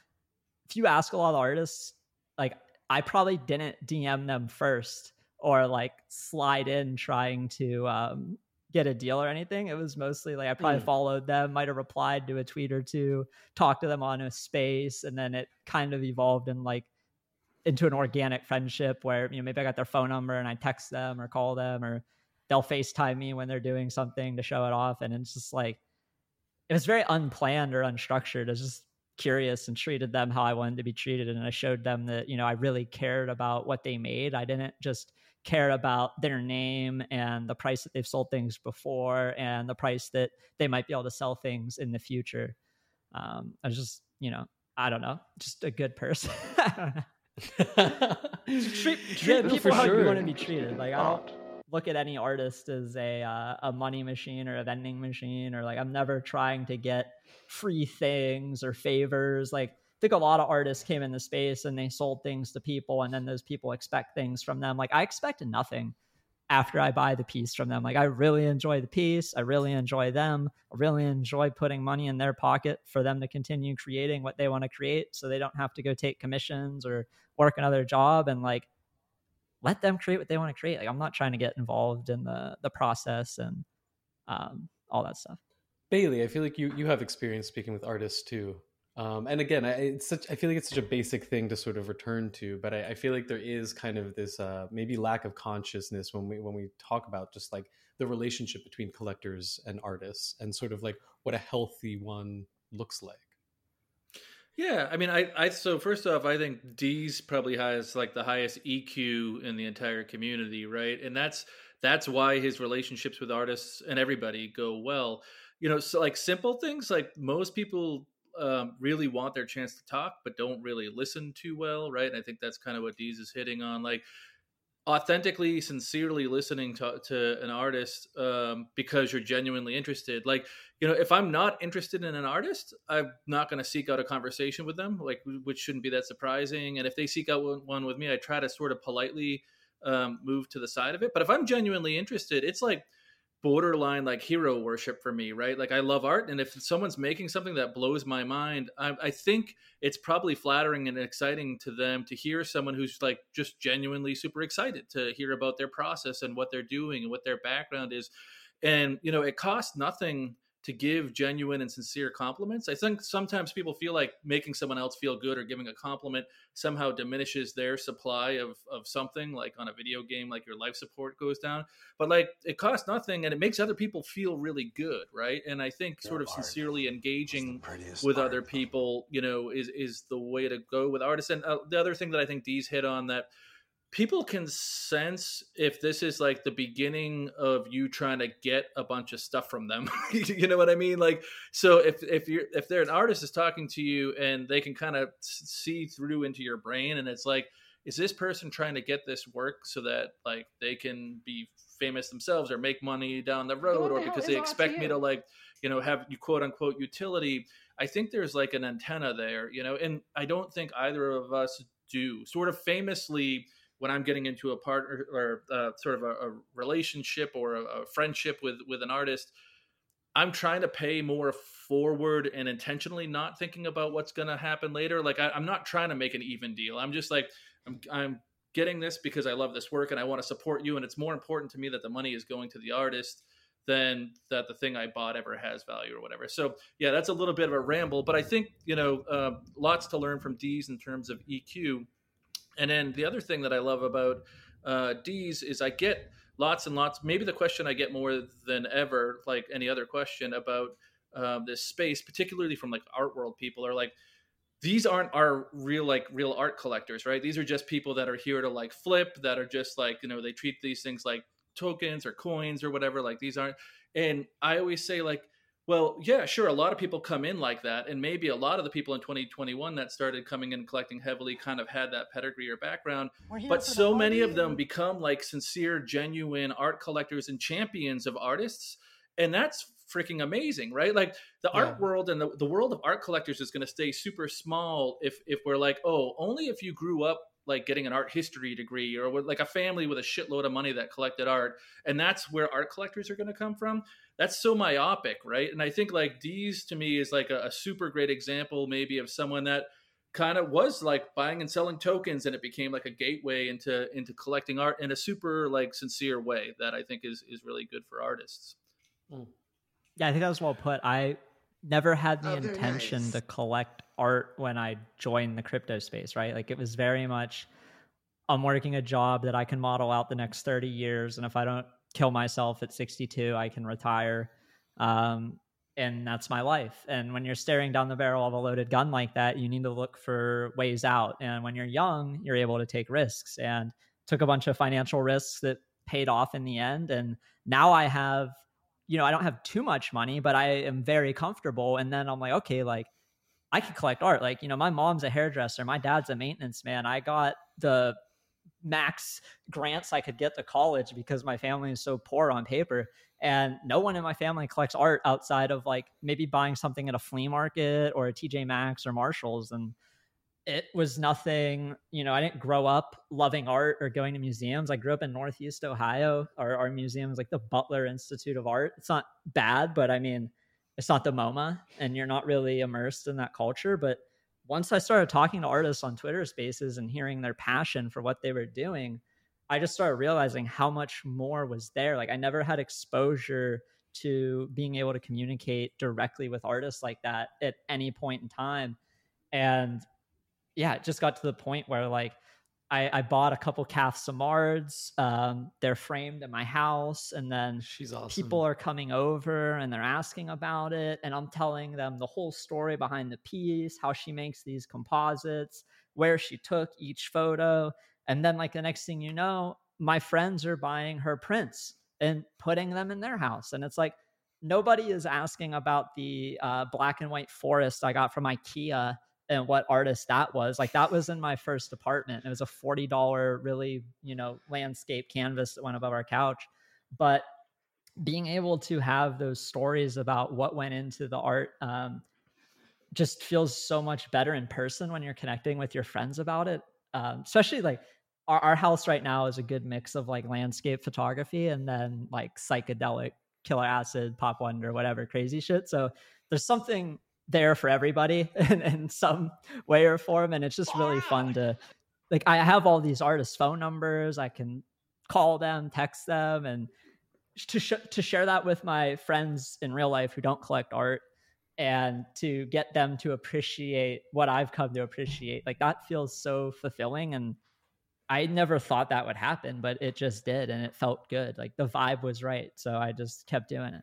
if you ask a lot of artists like I probably didn't DM them first or like slide in trying to um, get a deal or anything. It was mostly like I probably mm. followed them, might have replied to a tweet or two, talked to them on a space, and then it kind of evolved in like into an organic friendship where you know maybe I got their phone number and I text them or call them or they'll FaceTime me when they're doing something to show it off, and it's just like it was very unplanned or unstructured. It's just curious and treated them how I wanted to be treated. And I showed them that, you know, I really cared about what they made. I didn't just care about their name and the price that they've sold things before and the price that they might be able to sell things in the future. Um, I was just, you know, I don't know, just a good person. treat treat yeah, people how sure. you want to be treated. Like I don't, look at any artist as a uh, a money machine or a vending machine or like I'm never trying to get free things or favors. Like I think a lot of artists came in the space and they sold things to people and then those people expect things from them. Like I expect nothing after I buy the piece from them. Like I really enjoy the piece. I really enjoy them. I really enjoy putting money in their pocket for them to continue creating what they want to create so they don't have to go take commissions or work another job and like let them create what they want to create. Like I'm not trying to get involved in the the process and um, all that stuff. Bailey, I feel like you you have experience speaking with artists too. Um, and again, I, it's such I feel like it's such a basic thing to sort of return to, but I, I feel like there is kind of this uh, maybe lack of consciousness when we when we talk about just like the relationship between collectors and artists and sort of like what a healthy one looks like. Yeah, I mean, I, I so first off, I think Deeze probably has like the highest EQ in the entire community, right? And that's that's why his relationships with artists and everybody go well. You know, so like simple things like most people um, really want their chance to talk, but don't really listen too well, right? And I think that's kind of what Deeze is hitting on. Like, authentically sincerely listening to, to an artist um, because you're genuinely interested. Like you know if i'm not interested in an artist i'm not going to seek out a conversation with them like which shouldn't be that surprising. And if they seek out one with me i try to sort of politely um, move to the side of it. But if i'm genuinely interested it's like borderline like hero worship for me, right? Like I love art, and if someone's making something that blows my mind, I, I, think it's probably flattering and exciting to them to hear someone who's like just genuinely super excited to hear about their process and what they're doing and what their background is. And you know, it costs nothing to give genuine and sincere compliments. I think sometimes people feel like making someone else feel good or giving a compliment somehow diminishes their supply of of something like on a video game like your life support goes down. But like it costs nothing and it makes other people feel really good, right? And I think sort of sincerely engaging with other people, you know, is is the way to go with artists. And uh, the other thing that I think Deeze hit on that people can sense if this is like the beginning of you trying to get a bunch of stuff from them. You know what i mean? Like so if if you're if they're an artist is talking to you and they can kind of see through into your brain and it's like is this person trying to get this work so that like they can be famous themselves or make money down the road or because they expect me to like you know have you quote unquote utility? I think there's like an antenna there you know and i don't think either of us do. Sort of famously when I'm getting into a partner or uh, sort of a, a, relationship or a, a, friendship with with an artist, I'm trying to pay more forward and intentionally not thinking about what's going to happen later. Like I, am not trying to make an even deal. I'm just like I'm I'm getting this because I love this work and I want to support you. And it's more important to me that the money is going to the artist than that the thing I bought ever has value or whatever. So yeah, that's a little bit of a ramble, but I think you know uh, lots to learn from Deeze in terms of EQ and then the other thing that I love about uh, Deeze is I get lots and lots. Maybe the question I get more than ever, like any other question about um, this space, particularly from like art world people, are like, these aren't our real like real art collectors, right? These are just people that are here to like flip, that are just like you know they treat these things like tokens or coins or whatever. Like these aren't. And I always say like well, yeah, sure. A lot of people come in like that. And maybe a lot of the people in 2021 that started coming in collecting heavily kind of had that pedigree or background. But so many of them become like sincere, genuine art collectors and champions of artists. And that's freaking amazing, right? Like the yeah. art world and the, the world of art collectors is going to stay super small if, if we're like, oh, only if you grew up like getting an art history degree or like a family with a shitload of money that collected art and that's where art collectors are going to come from that's so myopic, right? And I think like Deeze to me is like a, a super great example, maybe of someone that kind of was like buying and selling tokens, and it became like a gateway into into collecting art in a super like sincere way that I think is is really good for artists. Mm. Yeah, I think that was well put. I never had the oh, intention nice. to collect art when I joined the crypto space, right? Like it was very much I'm working a job that I can model out the next 30 years. And if I don't kill myself at 62 i can retire um, and that's my life and when you're staring down the barrel of a loaded gun like that you need to look for ways out and when you're young you're able to take risks and took a bunch of financial risks that paid off in the end and now i have you know i don't have too much money but i am very comfortable and then i'm like okay like i can collect art like you know my mom's a hairdresser my dad's a maintenance man i got the max grants I could get to college because my family is so poor on paper. And no one in my family collects art outside of like maybe buying something at a flea market or a TJ Maxx or Marshalls. And it was nothing, you know, I didn't grow up loving art or going to museums. I grew up in Northeast Ohio. Our, our museum is like the Butler Institute of Art. It's not bad, but I mean, it's not the MoMA and you're not really immersed in that culture. But once I started talking to artists on Twitter spaces and hearing their passion for what they were doing, I just started realizing how much more was there. Like I never had exposure to being able to communicate directly with artists like that at any point in time. And yeah, it just got to the point where like I, I bought a couple Cath Simards. Um, they're framed in my house, and then she's awesome. people are coming over and they're asking about it, and I'm telling them the whole story behind the piece, how she makes these composites, where she took each photo, and then like the next thing you know, my friends are buying her prints and putting them in their house, and it's like nobody is asking about the uh, black and white forest I got from IKEA and what artist that was. Like that was in my first apartment. It was a forty dollar, really you know landscape canvas that went above our couch, but being able to have those stories about what went into the art um, just feels so much better in person when you're connecting with your friends about it. Um, especially like our, our house right now is a good mix of like landscape photography and then like psychedelic killer acid pop wonder whatever crazy shit so there's something there for everybody in, in some way or form and it's just really fun to like i have all these artists phone numbers i can call them text them and to sh- to share that with my friends in real life who don't collect art and to get them to appreciate what i've come to appreciate like that feels so fulfilling and i never thought that would happen but it just did and it felt good like the vibe was right so i just kept doing it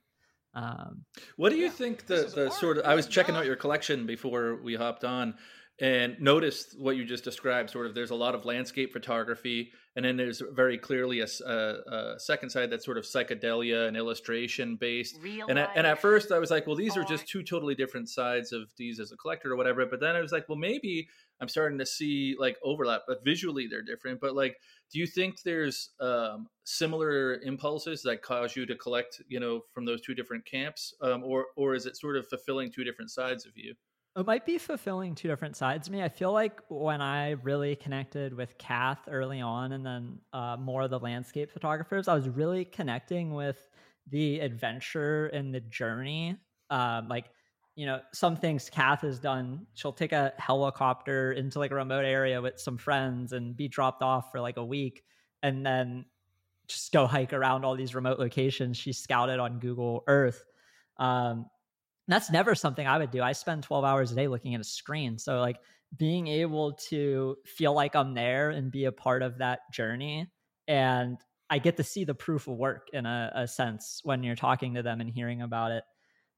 um, what do you yeah, think the the sort of? I was checking out your collection before we hopped on, and noticed what you just described. Sort of, there's a lot of landscape photography, and then there's very clearly a, a, a second side that's sort of psychedelia and illustration based. Real and at, and at first, I was like, well, these are just two totally different sides of these as a collector or whatever. But then I was like, well, maybe I'm starting to see like overlap, but visually they're different. But like, do you think there's um, similar impulses that cause you to collect, you know, from those two different camps, um, or or is it sort of fulfilling two different sides of you? It might be fulfilling two different sides of me. I feel like when I really connected with Cath early on, and then uh, more of the landscape photographers, I was really connecting with the adventure and the journey. Um, like you know, some things Cath has done. She'll take a helicopter into like a remote area with some friends and be dropped off for like a week and then just go hike around all these remote locations she scouted on Google Earth. Um, that's never something I would do. I spend 12 hours a day looking at a screen. So, like, being able to feel like I'm there and be a part of that journey. And I get to see the proof of work in a, a sense when you're talking to them and hearing about it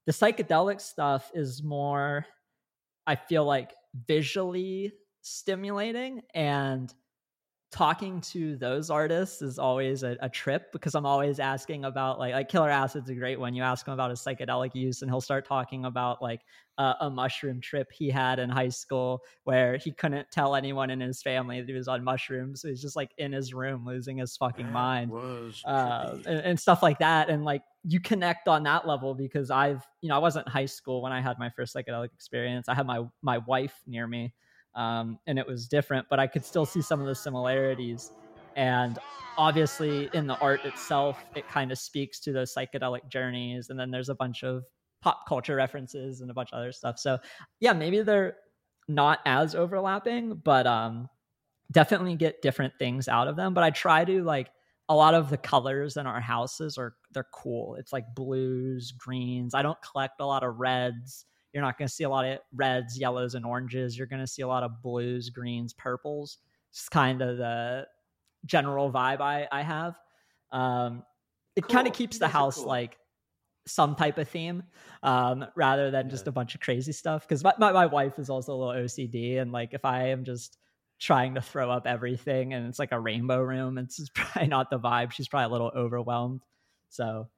the psychedelic stuff is more i feel like visually stimulating and talking to those artists is always a, a, trip because I'm always asking about like like Killer Acid's a great one. You ask him about his psychedelic use, and he'll start talking about like uh, a mushroom trip he had in high school where he couldn't tell anyone in his family that he was on mushrooms. So he's just like in his room losing his fucking that mind, uh, and, and stuff like that. And like you connect on that level because I've you know I wasn't in high school when I had my first psychedelic experience. I had my my wife near me um, and it was different, but I could still see some of the similarities. And obviously, in the art itself, it kind of speaks to those psychedelic journeys. And then there's a bunch of pop culture references and a bunch of other stuff. So, yeah, maybe they're not as overlapping, but um, definitely get different things out of them. But I try to like a lot of the colors in our houses are they're cool. It's like blues, greens. I don't collect a lot of reds. You're not going to see a lot of reds, yellows, and oranges. You're going to see a lot of blues, greens, purples. It's kind of the general vibe I, I have. Um, it cool. kind of keeps the house cool. like some type of theme um, rather than yeah. just a bunch of crazy stuff. Because my, my, my wife is also a little OCD. And like if I am just trying to throw up everything and it's like a rainbow room, it's probably not the vibe. She's probably a little overwhelmed. So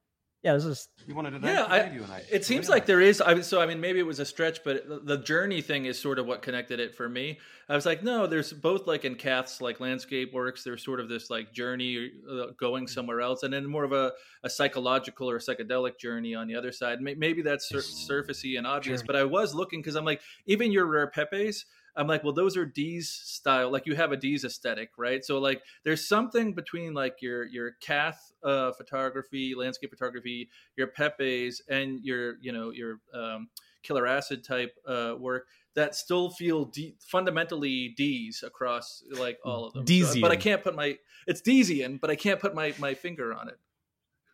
yeah, this is you wanted to yeah. I, it seems like there is. I, so I mean, maybe it was a stretch, but the journey thing is sort of what connected it for me. I was like, no, there's both like in Cath's like landscape works. There's sort of this like journey uh, going somewhere else, and then more of a, a psychological or psychedelic journey on the other side. Maybe that's sur- surfacey and obvious, journey. but I was looking because I'm like, even your rare pepes I'm like, well, those are D's style. Like you have a D's aesthetic, right? So like, there's something between like your your Cath uh, photography, landscape photography, your Pepe's, and your you know your um, killer acid type uh, work that still feel D- fundamentally D's across like all of them. Deesian. So, but I can't put my it's Deesian, but I can't put my my finger on it.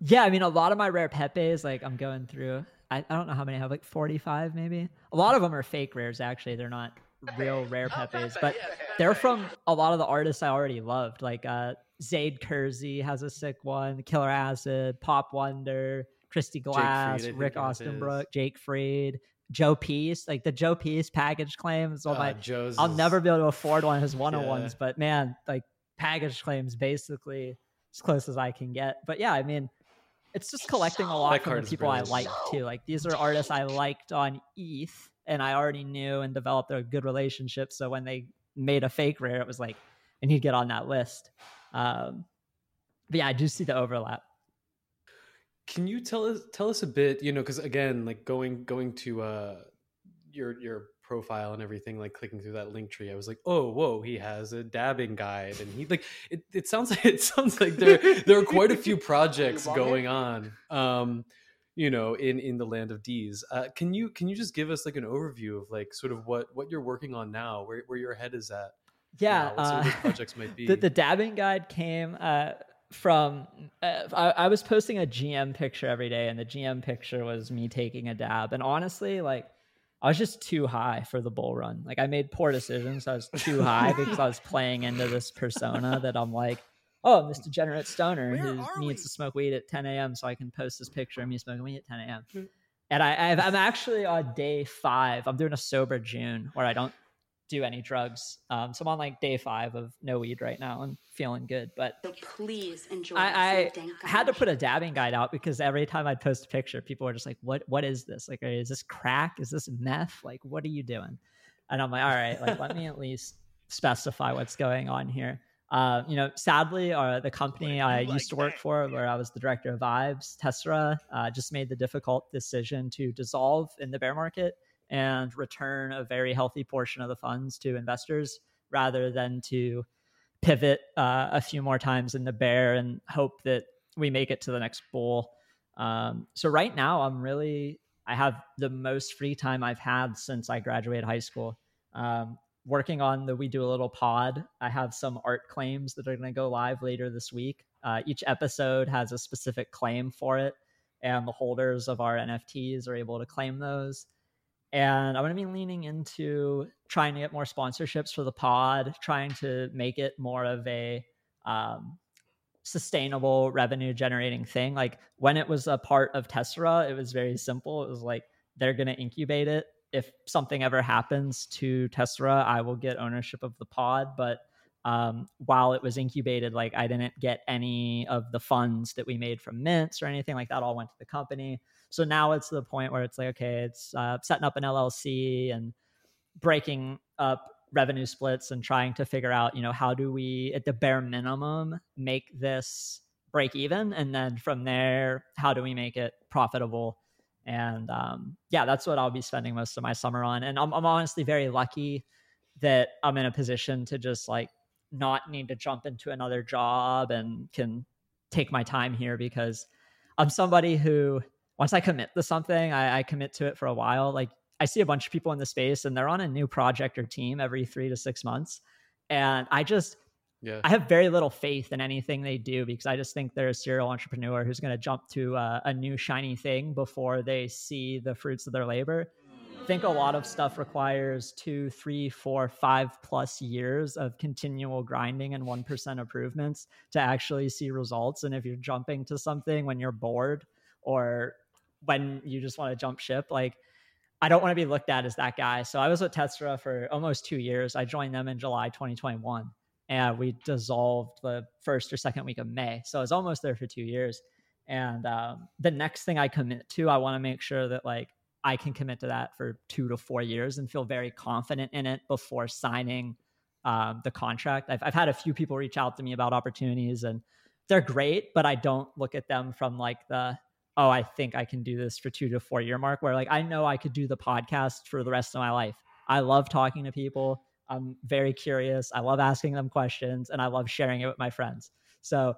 Yeah, I mean, a lot of my rare Pepes, like I'm going through. I, I don't know how many I have, like 45 maybe. A lot of them are fake rares. Actually, they're not real rare pepes, but they're from a lot of the artists I already loved. Like uh Zaid Kersey has a sick one, Killer Acid, Pop Wonder, Christy Glass, Fried, Rick Ostenbrook, Jake Freed, Joe Peace. Like the Joe Peace package claims. Oh my Joe's I'll never be able to afford one of his one on ones, yeah. but man, like package claims basically as close as I can get. But yeah, I mean it's just collecting a lot that from the people I like too. Like these are artists I liked on ETH and I already knew and developed a good relationship. So when they made a fake rare, it was like, and he'd get on that list. Um, but yeah, I do see the overlap. Can you tell us tell us a bit? You know, because again, like going going to uh, your your profile and everything, like clicking through that link tree, I was like, oh, whoa, he has a dabbing guide, and he like it. It sounds like it sounds like there there are quite a few projects going on. Um, you know in in the land of d's uh, can you can you just give us like an overview of like sort of what what you're working on now where, where your head is at yeah now, uh, projects might be? the, the, dabbing guide came uh, from uh, I, I, was posting a gm picture every day and the gm picture was me taking a dab and honestly like i was just too high for the bull run. Like i made poor decisions. I was too high because i was playing into this persona that i'm like oh, this degenerate stoner Where who needs we? to smoke weed at 10 a.m. so I can post this picture of me smoking weed at 10 a.m. Hmm. And I, i am actually on day five. I'm doing a sober June where I don't do any drugs. Um, so I'm on like day five of no weed right now and feeling good. But so please enjoy. I, I had to put a dabbing guide out because every time I'd post a picture, people were just like, "What? What is this? Like, is this crack? Is this meth? Like, what are you doing?" And I'm like, "All right, like, let me at least specify what's going on here." Uh, you know, sadly, uh, the company I used to work for, where I was the director of Vibes, Tessera, uh, just made the difficult decision to dissolve in the bear market and return a very healthy portion of the funds to investors rather than to pivot uh, a few more times in the bear and hope that we make it to the next bull. Um, so right now, I'm really I have the most free time I've had since I graduated high school. Um, working on the We Do a Little pod. I have some art claims that are going to go live later this week. Uh, each episode has a specific claim for it, and the holders of our NFTs are able to claim those. And I'm going to be leaning into trying to get more sponsorships for the pod, trying to make it more of a um, sustainable revenue generating thing. Like when it was a part of Tessera, it was very simple. It was like they're going to incubate it if something ever happens to Tessera, I will get ownership of the pod. But um, while it was incubated, like I didn't get any of the funds that we made from mints or anything like that. All went to the company. So now it's the point where it's like, okay, it's uh, setting up an LLC and breaking up revenue splits and trying to figure out, you know, how do we, at the bare minimum, make this break even, and then from there, how do we make it profitable? And um, yeah that's what i'll be spending most of my summer on. And I'm, I'm honestly very lucky that i'm in a position to just like not need to jump into another job and can take my time here because i'm somebody who once i commit to something I, I commit to it for a while. Like i see a bunch of people in the space and they're on a new project or team every three to six months. And i just yeah. I have very little faith in anything they do because I just think they're a serial entrepreneur who's going to jump to uh, a new shiny thing before they see the fruits of their labor. I think a lot of stuff requires two, three, four, five plus years of continual grinding and 1% improvements to actually see results. And if you're jumping to something when you're bored or when you just want to jump ship, like, I don't want to be looked at as that guy. So I was with Tessera for almost two years. I joined them in July 2021 and we dissolved the first or second week of May. So I was almost there for two years. And um, the next thing I commit to, I want to make sure that like I can commit to that for two to four years and feel very confident in it before signing um, the contract. I've, I've had a few people reach out to me about opportunities and they're great, but I don't look at them from like the, oh, I think I can do this for two to four year mark where like I know I could do the podcast for the rest of my life. I love talking to people. I'm very curious. I love asking them questions and I love sharing it with my friends. So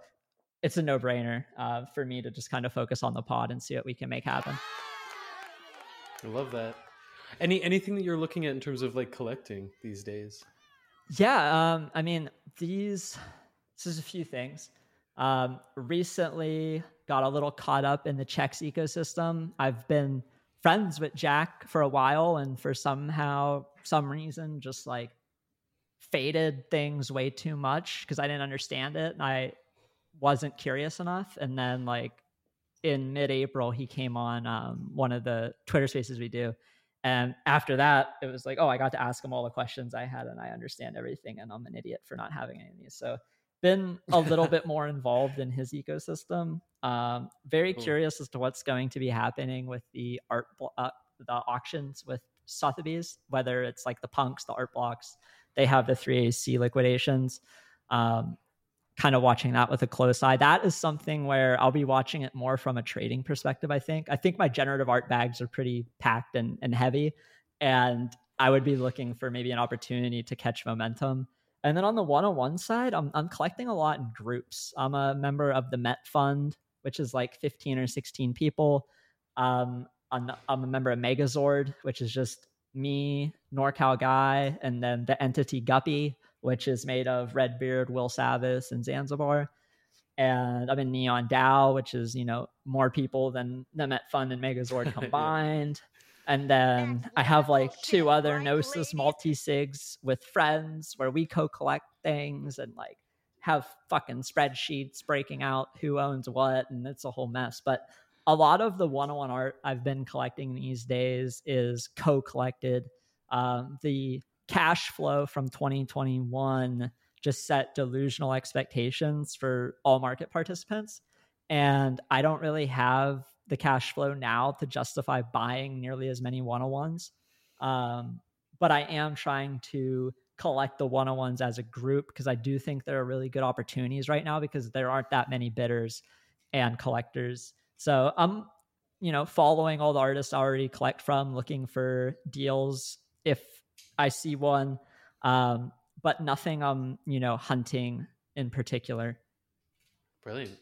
it's a no brainer uh, for me to just kind of focus on the pod and see what we can make happen. I love that. Any anything that you're looking at in terms of like collecting these days? Yeah, um, I mean these. This is a few things. Um, recently, got a little caught up in the Checks ecosystem. I've been friends with Jack for a while, and for somehow some reason, just like faded things way too much because I didn't understand it and I wasn't curious enough. And then like in mid-April, he came on um, one of the Twitter Spaces we do, and after that, it was like, oh, I got to ask him all the questions I had, and I understand everything, and I'm an idiot for not having any of these. So, been a little bit more involved in his ecosystem. Um, very cool. curious as to what's going to be happening with the art, uh, the auctions with Sotheby's, whether it's like the punks, the art blocks. They have the 3AC liquidations. Um, kind of watching that with a close eye. That is something where I'll be watching it more from a trading perspective, I think. I think my generative art bags are pretty packed and, and heavy. And I would be looking for maybe an opportunity to catch momentum. And then on the one-on-one side, I'm, I'm collecting a lot in groups. I'm a member of the Met Fund, which is like 15 or 16 people. Um, I'm, I'm a member of Megazord, which is just me, NorCal guy, and then the entity Guppy, which is made of Redbeard, Will Savis, and Zanzibar. And I'm in Neon DAO, which is, you know, more people than the Met Fund and Megazord combined. And then I have like two other Gnosis multi sigs with friends where we co collect things and like have fucking spreadsheets breaking out who owns what. And it's a whole mess. But a lot of the one on one art I've been collecting these days is co collected. Um, the cash flow from 2021 just set delusional expectations for all market participants. And I don't really have the cash flow now to justify buying nearly as many one on ones. Um, but I am trying to collect the one on ones as a group because I do think there are really good opportunities right now because there aren't that many bidders and collectors. So I'm, you know, following all the artists I already collect from, looking for deals if I see one, um, but nothing I'm you know hunting in particular. Brilliant.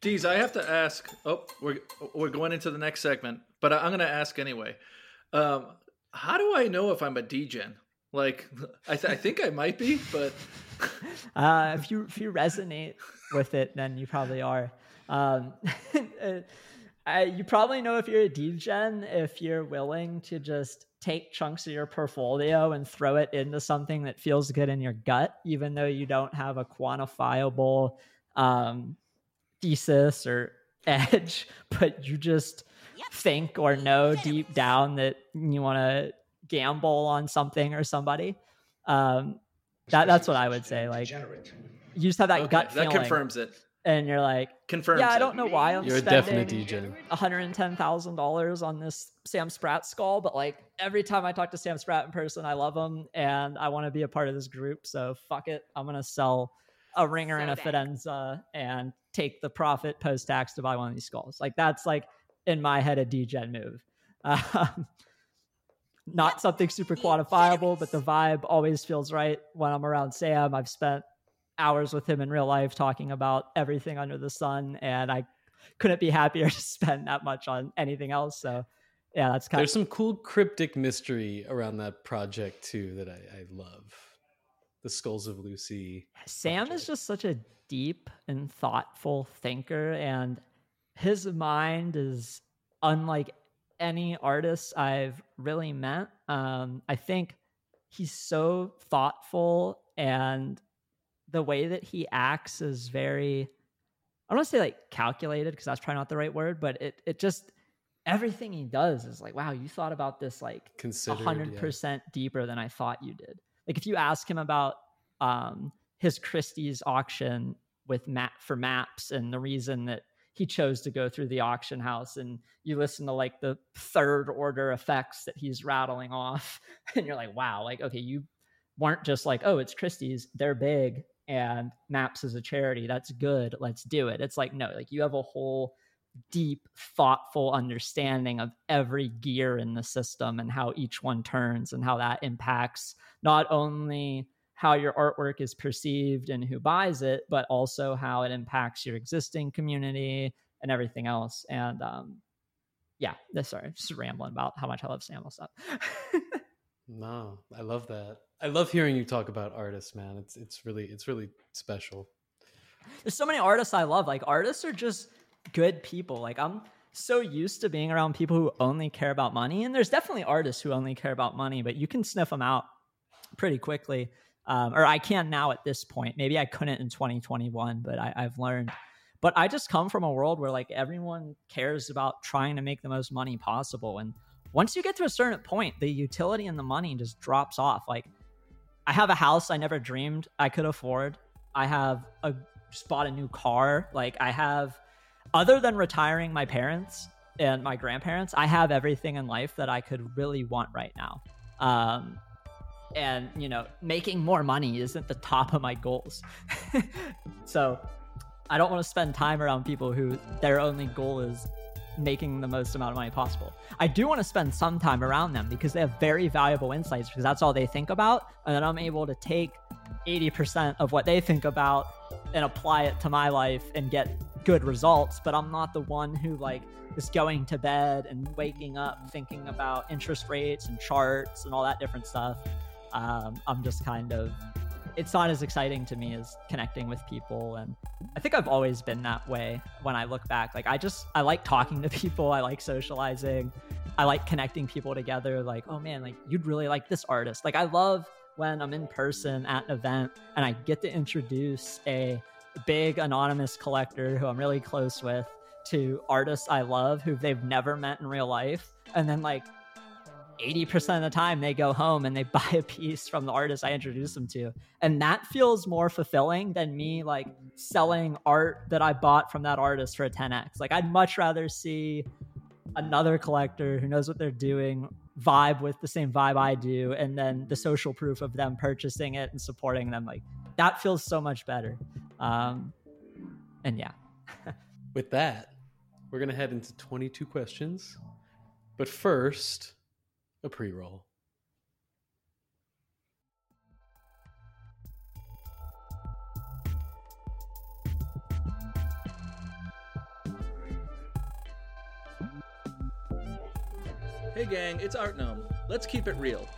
Deeze, I have to ask. Oh, we're we're going into the next segment, but I'm going to ask anyway. Um, how do I know if I'm a degen? Like, I, th- I think I might be, but uh, if you if you resonate with it, then you probably are. Um, I, you probably know if you're a degen if you're willing to just take chunks of your portfolio and throw it into something that feels good in your gut, even though you don't have a quantifiable um, thesis or edge, but you just think or know deep down that you want to gamble on something or somebody. Um, that that's what I would say. Like, you just have that okay, gut feeling. That confirms it and you're like, confirmed. Yeah, I don't know why I'm you're spending a. One hundred and ten thousand dollars on this Sam Spratt skull, but like every time I talk to Sam Spratt in person, I love him and I want to be a part of this group. So fuck it, I'm gonna sell a ringer so and a Fidenza and take the profit post tax to buy one of these skulls. Like that's like in my head a degen move. Um, not something super quantifiable, but the vibe always feels right when I'm around Sam. I've spent hours with him in real life talking about everything under the sun, and I couldn't be happier to spend that much on anything else. So, yeah, that's kind. There's of... some cool cryptic mystery around that project too that I, I love. The Skulls of Luci. Sam project. is just such a deep and thoughtful thinker, and his mind is unlike any artist I've really met. Um, I think he's so thoughtful and the way that he acts is very I don't want to say like calculated because that's probably not the right word, but it it just everything he does is like, wow, you thought about this like hundred yeah. percent deeper than I thought you did. Like if you ask him about um, his Christie's auction with map for maps and the reason that he chose to go through the auction house and you listen to like the third order effects that he's rattling off and you're like wow like okay you weren't just like oh it's christie's they're big and maps is a charity that's good let's do it it's like no like you have a whole deep thoughtful understanding of every gear in the system and how each one turns and how that impacts not only how your artwork is perceived and who buys it, but also how it impacts your existing community and everything else. And um, yeah, sorry, just rambling about how much I love Samuel stuff. no, I love that. I love hearing you talk about artists, man. It's it's really it's really special. There's so many artists I love. Like artists are just good people. Like I'm so used to being around people who only care about money, and there's definitely artists who only care about money, but you can sniff them out pretty quickly um, or I can now at this point. Maybe I couldn't in 2021, but I, I've learned. But I just come from a world where like everyone cares about trying to make the most money possible, and once you get to a certain point, the utility and the money just drops off. Like I have a house I never dreamed I could afford. I have a just bought a new car. Like I have, other than retiring my parents and my grandparents, I have everything in life that I could really want right now. Um, and you know making more money isn't the top of my goals so i don't want to spend time around people who their only goal is making the most amount of money possible. I do want to spend some time around them because they have very valuable insights because that's all they think about and then i'm able to take 80% of what they think about and apply it to my life and get good results but i'm not the one who like is going to bed and waking up thinking about interest rates and charts and all that different stuff. Um, I'm just kind of it's not as exciting to me as connecting with people and i think i've always been that way when i look back. Like i just i like talking to people i like socializing i like connecting people together like oh man like you'd really like this artist. Like i love when i'm in person at an event and i get to introduce a big anonymous collector who i'm really close with to artists i love who they've never met in real life. And then like 80% of the time they go home and they buy a piece from the artist I introduced them to. And that feels more fulfilling than me like selling art that I bought from that artist for a 10x. Like I'd much rather see another collector who knows what they're doing vibe with the same vibe I do and then the social proof of them purchasing it and supporting them like that feels so much better. Um and yeah. with that, we're going to head into 22 questions. But first, a pre roll. Hey gang, it's Artnome. Let's keep it real.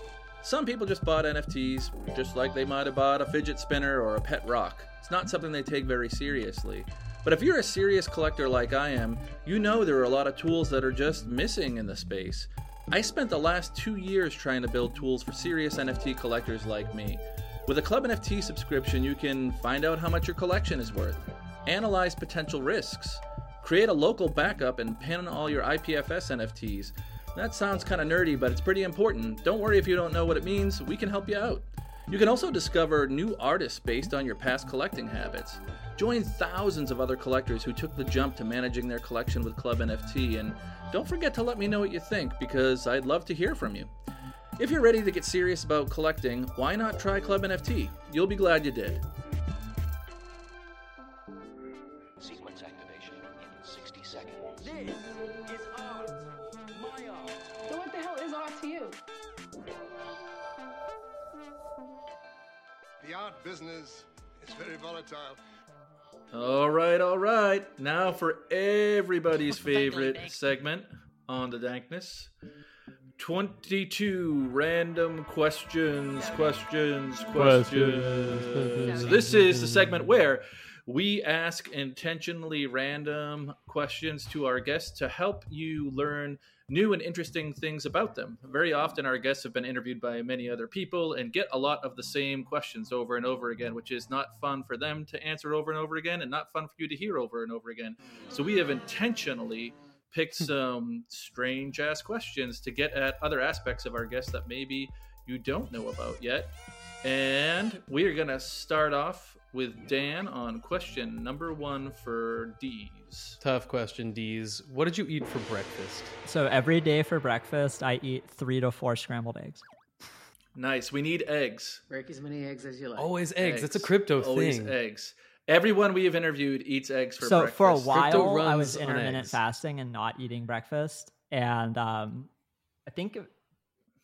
Some people just bought NFTs just like they might have bought a fidget spinner or a pet rock. It's not something they take very seriously. But if you're a serious collector like I am, you know there are a lot of tools that are just missing in the space. I spent the last two years trying to build tools for serious NFT collectors like me. With a Club NFT subscription, you can find out how much your collection is worth, analyze potential risks, create a local backup, and pin all your IPFS NFTs. That sounds kind of nerdy, but it's pretty important. Don't worry if you don't know what it means, we can help you out. You can also discover new artists based on your past collecting habits. Join thousands of other collectors who took the jump to managing their collection with Club NFT and don't forget to let me know what you think because I'd love to hear from you. If you're ready to get serious about collecting, why not try Club NFT? You'll be glad you did. The art business is very volatile. All right, all right. Now for everybody's favorite segment on the Dankness 22 random questions, questions, questions. This is the segment where we ask intentionally random questions to our guests to help you learn new and interesting things about them. Very often, our guests have been interviewed by many other people and get a lot of the same questions over and over again, which is not fun for them to answer over and over again and not fun for you to hear over and over again. So, we have intentionally picked some strange ass questions to get at other aspects of our guests that maybe you don't know about yet. And we are going to start off with Dan on question number one for Deeze. Tough question, Deeze. What did you eat for breakfast? So every day for breakfast, I eat three to four scrambled eggs. Nice. We need eggs. Break as many eggs as you like. Always eggs. That's a crypto Always thing. Always eggs. Everyone we have interviewed eats eggs for so breakfast. for a while, I runs was on intermittent eggs. fasting and not eating breakfast. And um, I think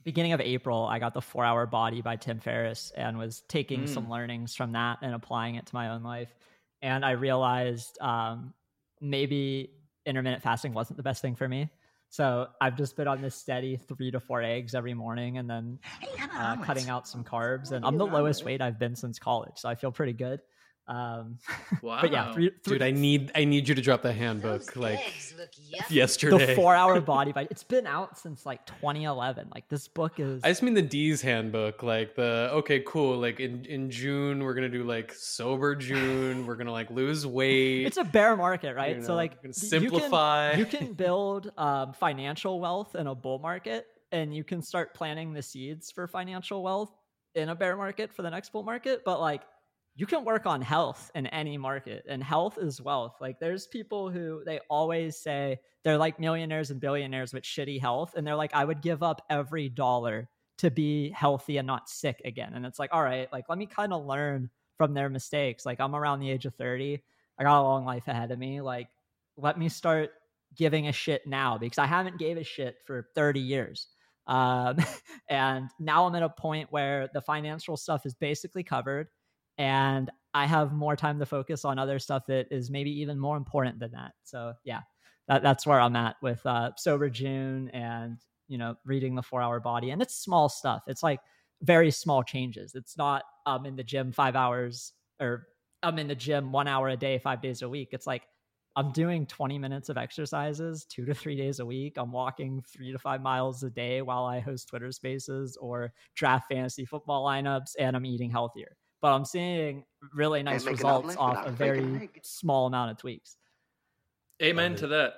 beginning of April, I got the Four Hour Body by Tim Ferriss and was taking Mm. some learnings from that and applying it to my own life. And I realized um, maybe intermittent fasting wasn't the best thing for me. So I've just been on this steady three to four eggs every morning, and then uh, cutting out some carbs. And I'm the lowest weight I've been since college, so I feel pretty good. Um, Wow. but yeah, three, three, Dude, I need I need you to drop the handbook like yesterday. the four hour body bite. It's been out since like 2011. Like this book is. I just mean the Deeze handbook, like the okay, cool. Like in in June, we're gonna do like sober June. We're gonna like lose weight. it's a bear market, right? You so like gonna you can- simplify. You can, build um, financial wealth in a bull market, and you can start planting the seeds for financial wealth in a bear market for the next bull market. But like you can work on health in any market, and health is wealth. Like there's people who they always say they're like millionaires and billionaires with shitty health, and they're like, I would give up every dollar to be healthy and not sick again. And it's like, all right, like let me kind of learn from their mistakes. Like I'm around the age of 30. I got a long life ahead of me. Like let me start giving a shit now because I haven't gave a shit for 30 years. Um, and now I'm at a point where the financial stuff is basically covered and I have more time to focus on other stuff that is maybe even more important than that. So yeah, that, that's where I'm at with uh, sober June and you know reading the four hour body. And it's small stuff. It's like very small changes. It's not I'm in the gym five hours or I'm in the gym one hour a day, five days a week. It's like I'm doing 20 minutes of exercises two to three days a week. I'm walking three to five miles a day while I host Twitter spaces or draft fantasy football lineups, and I'm eating healthier. But I'm seeing really nice make an results omelet off without a very small amount of tweaks. Amen to that.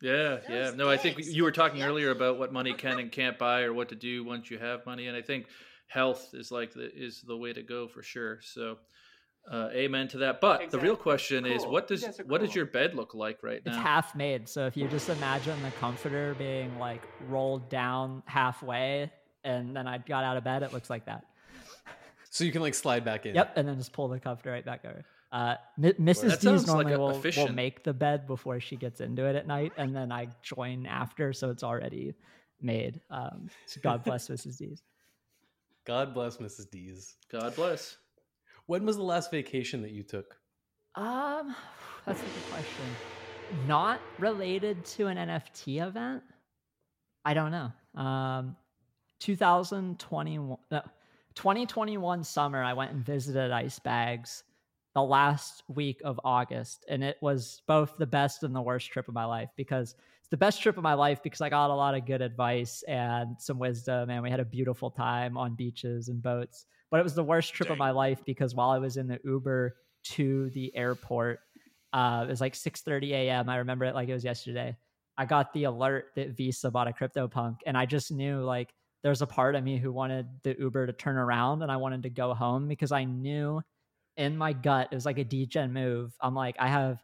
Yeah, yeah. No, I think you were talking earlier about what money can and can't buy, or what to do once you have money, and I think health is like the is the way to go for sure. So, uh, amen to that. But the real Exactly. question is, what does guys are what does your bed look like right now? It's half made. So if you just imagine the comforter being like rolled down halfway, and then I got out of bed, it looks like that. So you can like slide back in. Yep, and then just pull the comforter right back over. Uh, M- Mrs. That Deeze sounds like normally a- will, will make the bed before she gets into it at night, and then I join after, so it's already made. Um, so God bless Mrs. Deeze. God bless Mrs. Deeze. God bless. When was the last vacation that you took? Um, that's a good question. Not related to an NFT event. I don't know. Um, 2021, no, 2021 summer, I went and visited Ice Bags the last week of August, and it was both the best and the worst trip of my life because it's the best trip of my life because I got a lot of good advice and some wisdom, and we had a beautiful time on beaches and boats. But it was the worst trip of my life because while I was in the Uber to the airport, uh, it was like 6:30 a.m. I remember it like it was yesterday. I got the alert that Visa bought a CryptoPunk, and I just knew like there's a part of me who wanted the Uber to turn around, and I wanted to go home because I knew in my gut it was like a degen move. I'm like, I have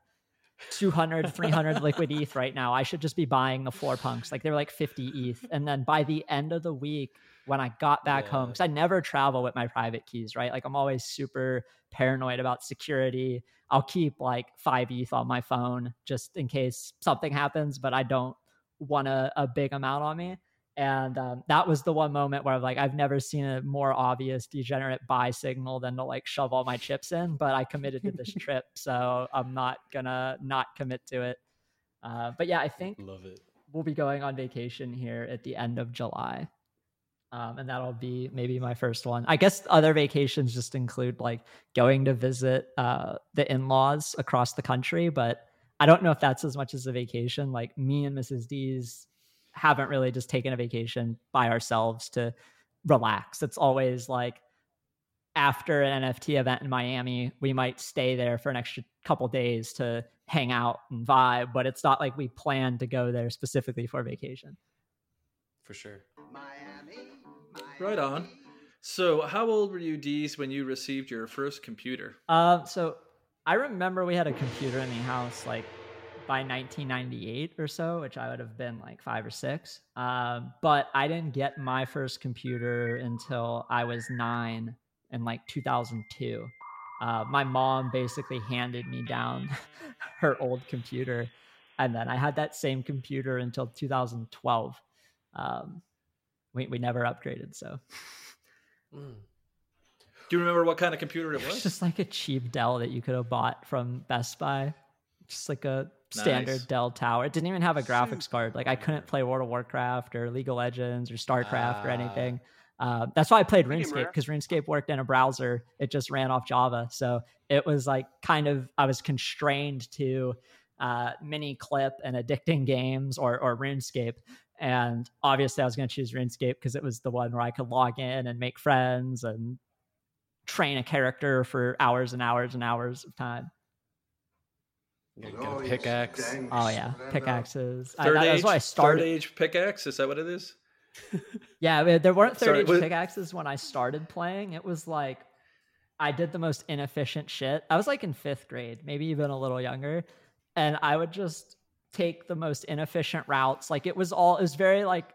200, 300 liquid ETH right now. I should just be buying the floor punks. Like they were like 50 ETH, and then by the end of the week, when I got back home, because I never travel with my private keys, right? Like I'm always super paranoid about security. I'll keep like five ETH on my phone just in case something happens, but I don't want a, a big amount on me. And um, that was the one moment where I'm like, I've never seen a more obvious degenerate buy signal than to like shove all my chips in. But I committed to this trip, so I'm not gonna not commit to it. Uh, but yeah, I think Love it. we'll be going on vacation here at the end of July. Um, and that'll be maybe my first one. I guess other vacations just include like going to visit uh, the in laws across the country, but I don't know if that's as much as a vacation. Like me and Mrs. Deeze haven't really just taken a vacation by ourselves to relax. It's always like after an NFT event in Miami, we might stay there for an extra couple days to hang out and vibe, but it's not like we plan to go there specifically for vacation. For sure. Right on. So, how old were you, Deeze, when you received your first computer? Um, so I remember we had a computer in the house like by 1998 or so, which I would have been like five or six. Um, but I didn't get my first computer until I was nine in like 2002. Uh, my mom basically handed me down her old computer, and then I had that same computer until 2012. Um, we we never upgraded, so. Do you remember what kind of computer it was was? just like a cheap Dell that you could have bought from Best Buy. Just like a standard Nice. Dell tower. It didn't even have a graphics card. Like I couldn't play World of Warcraft or League of Legends or StarCraft or Ah. anything. Uh, that's why I played RuneScape because RuneScape worked in a browser. It just ran off Java, so it was like kind of I was constrained to uh, Miniclip and addicting games or or RuneScape. And obviously, I was going to choose RuneScape because it was the one where I could log in and make friends and train a character for hours and hours and hours of time. Get a pickaxe. Oh yeah, pickaxes. I, Third that- age, that's why I third started. age pickaxe. Is that what it is? Yeah, I mean, there weren't third Sorry, age was- pickaxes when I started playing. It was like I did the most inefficient shit. I was like in fifth grade, maybe even a little younger, and I would just take the most inefficient routes. Like it was all. It was very like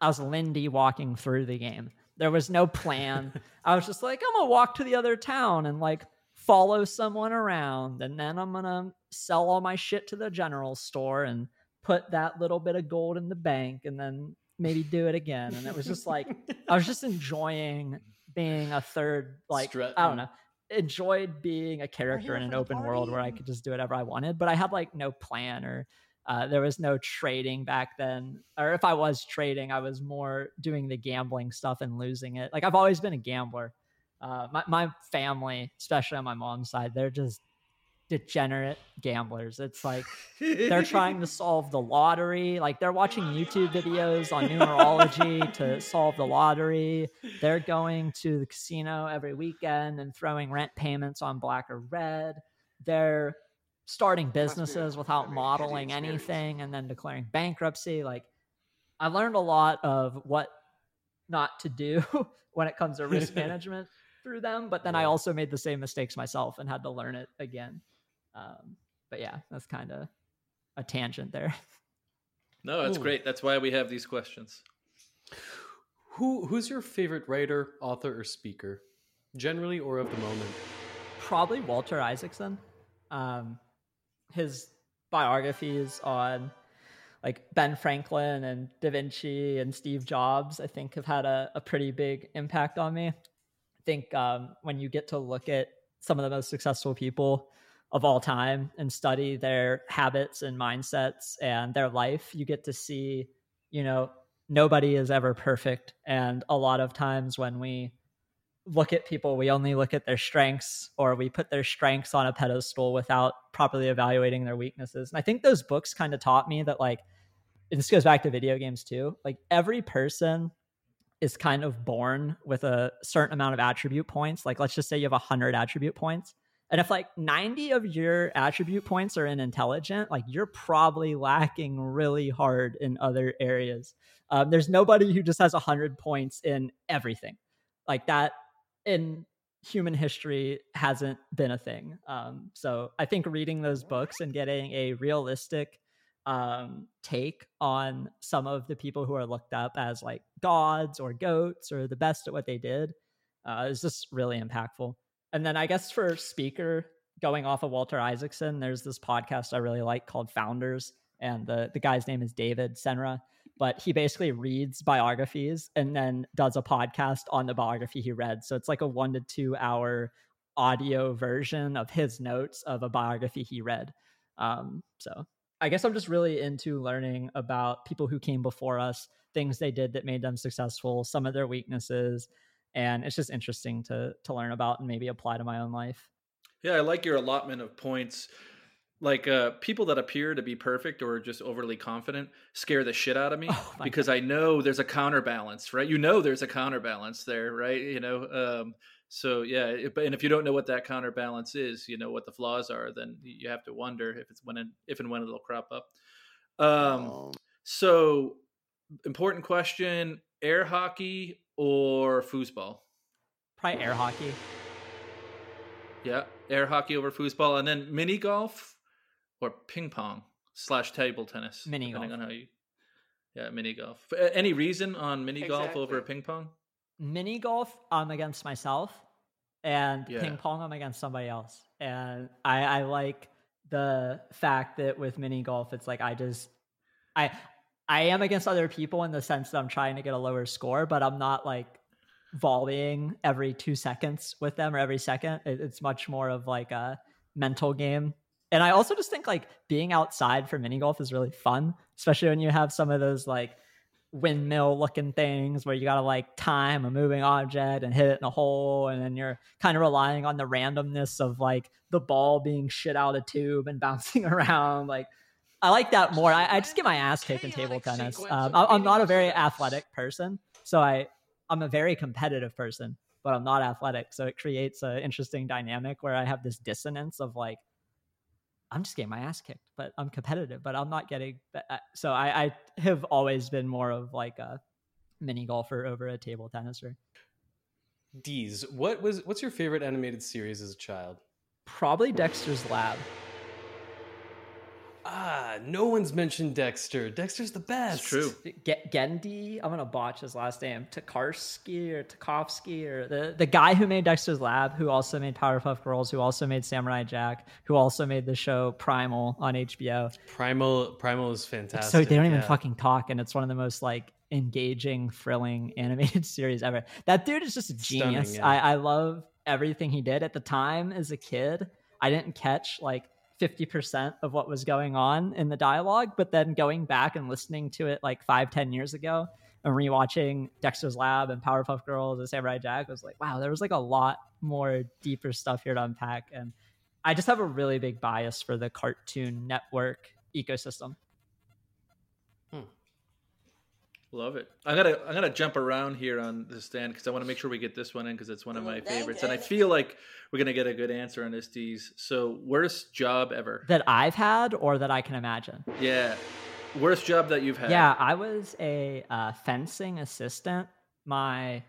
I was Lindy walking through the game. There was no plan. I was just like, I'm gonna walk to the other town and like follow someone around, and then I'm gonna sell all my shit to the general store and put that little bit of gold in the bank, and then maybe do it again. And it was just like I was just enjoying being a third, like I don't know, enjoyed being a character in an open world where I could just do whatever I wanted. But I had like no plan or uh, there was no trading back then. Or if I was trading, I was more doing the gambling stuff and losing it. Like I've always been a gambler. Uh, my my family, especially on my mom's side, they're just degenerate gamblers. It's like they're trying to solve the lottery. Like they're watching YouTube videos on numerology to solve the lottery. They're going to the casino every weekend and throwing rent payments on black or red. They're starting businesses without modeling anything and then declaring bankruptcy. Like I learned a lot of what not to do when it comes to risk management through them, but then I also made the same mistakes myself and had to learn it again. Um, but yeah, that's kind of a tangent there. No, that's Ooh. great. That's why we have these questions. Who who's your favorite writer, author, or speaker, generally or of the moment? Probably Walter Isaacson. Um, his biographies on like Ben Franklin and Da Vinci and Steve Jobs, I think, have had a, a pretty big impact on me. I think um, when you get to look at some of the most successful people of all time and study their habits and mindsets and their life, you get to see, you know, nobody is ever perfect. And a lot of times when we look at people, we only look at their strengths or we put their strengths on a pedestal without properly evaluating their weaknesses. And I think those books kind of taught me that, like, this goes back to video games too. Like, every person is kind of born with a certain amount of attribute points. Like, let's just say you have 100 attribute points. And if like 90 of your attribute points are in intelligent, like you're probably lacking really hard in other areas. Um, there's nobody who just has 100 points in everything. Like that in human history hasn't been a thing. Um, so I think reading those books and getting a realistic um, take on some of the people who are looked up as like gods or goats or the best at what they did uh, is just really impactful. And then I guess for speaker, going off of Walter Isaacson, there's this podcast I really like called Founders, and the the guy's name is David Senra. But he basically reads biographies and then does a podcast on the biography he read. So it's like a one to two hour audio version of his notes of a biography he read. Um, so I guess I'm just really into learning about people who came before us, things they did that made them successful, some of their weaknesses, and it's just interesting to to learn about and maybe apply to my own life. Yeah, I like your allotment of points. Like uh, people that appear to be perfect or just overly confident scare the shit out of me Oh because I know there's a counterbalance, right? You know there's a counterbalance there, right? You know, um, so yeah. If, and if you don't know what that counterbalance is, you know what the flaws are, then you have to wonder if it's when it, if and when it'll crop up. Um, so important question: air hockey or foosball? Probably air hockey. Yeah, air hockey over foosball, and then mini golf or ping pong slash table tennis. Mini depending golf. on how you. Yeah, mini golf. Any reason on mini golf over Exactly. ping pong? Mini golf, I'm against myself, and Yeah. ping pong, I'm against somebody else. And I, I like the fact that with mini golf, it's like I just, I, I am against other people in the sense that I'm trying to get a lower score, but I'm not like volleying every two seconds with them or every second. It, it's much more of like a mental game. And I also just think like being outside for mini golf is really fun, especially when you have some of those like windmill looking things where you got to like time a moving object and hit it in a hole. And then you're kind of relying on the randomness of like the ball being shit out a tube and bouncing around. Like, I like that more. I, I just get my ass kicked in table tennis. Um, I, I'm not a very athletic person, so I I'm a very competitive person, but I'm not athletic. So it creates an interesting dynamic where I have this dissonance of like I'm just getting my ass kicked, but I'm competitive, but I'm not getting. uh, So I, I have always been more of like a mini golfer over a table tenniser. Deeze, what was what's your favorite animated series as a child? Probably Dexter's Lab. Ah, no one's mentioned Dexter. Dexter's the best. It's true. Get Genndy. I'm gonna botch his last name. Tokarski or Tarkovsky or the the guy who made Dexter's Lab, who also made Powerpuff Girls, who also made Samurai Jack, who also made the show Primal on HBO. Primal Primal is fantastic. So they don't even yeah. fucking talk, and it's one of the most like engaging, thrilling animated series ever. That dude is just a Stunning, genius. yeah. I, I love everything he did at the time as a kid. I didn't catch like 50% of what was going on in the dialogue, but then going back and listening to it like five, ten years ago and rewatching Dexter's Lab and Powerpuff Girls and Samurai Jack was like, wow, there was like a lot more deeper stuff here to unpack. And I just have a really big bias for the Cartoon Network ecosystem. Love it. I'm gonna I'm gonna jump around here on the stand because I want to make sure we get this one in because it's one of my favorites, and I feel like we're gonna get a good answer on this. Deeze. So worst job ever? That I've had or that I can imagine. Yeah, worst job that you've had. Yeah, I was a uh, fencing assistant my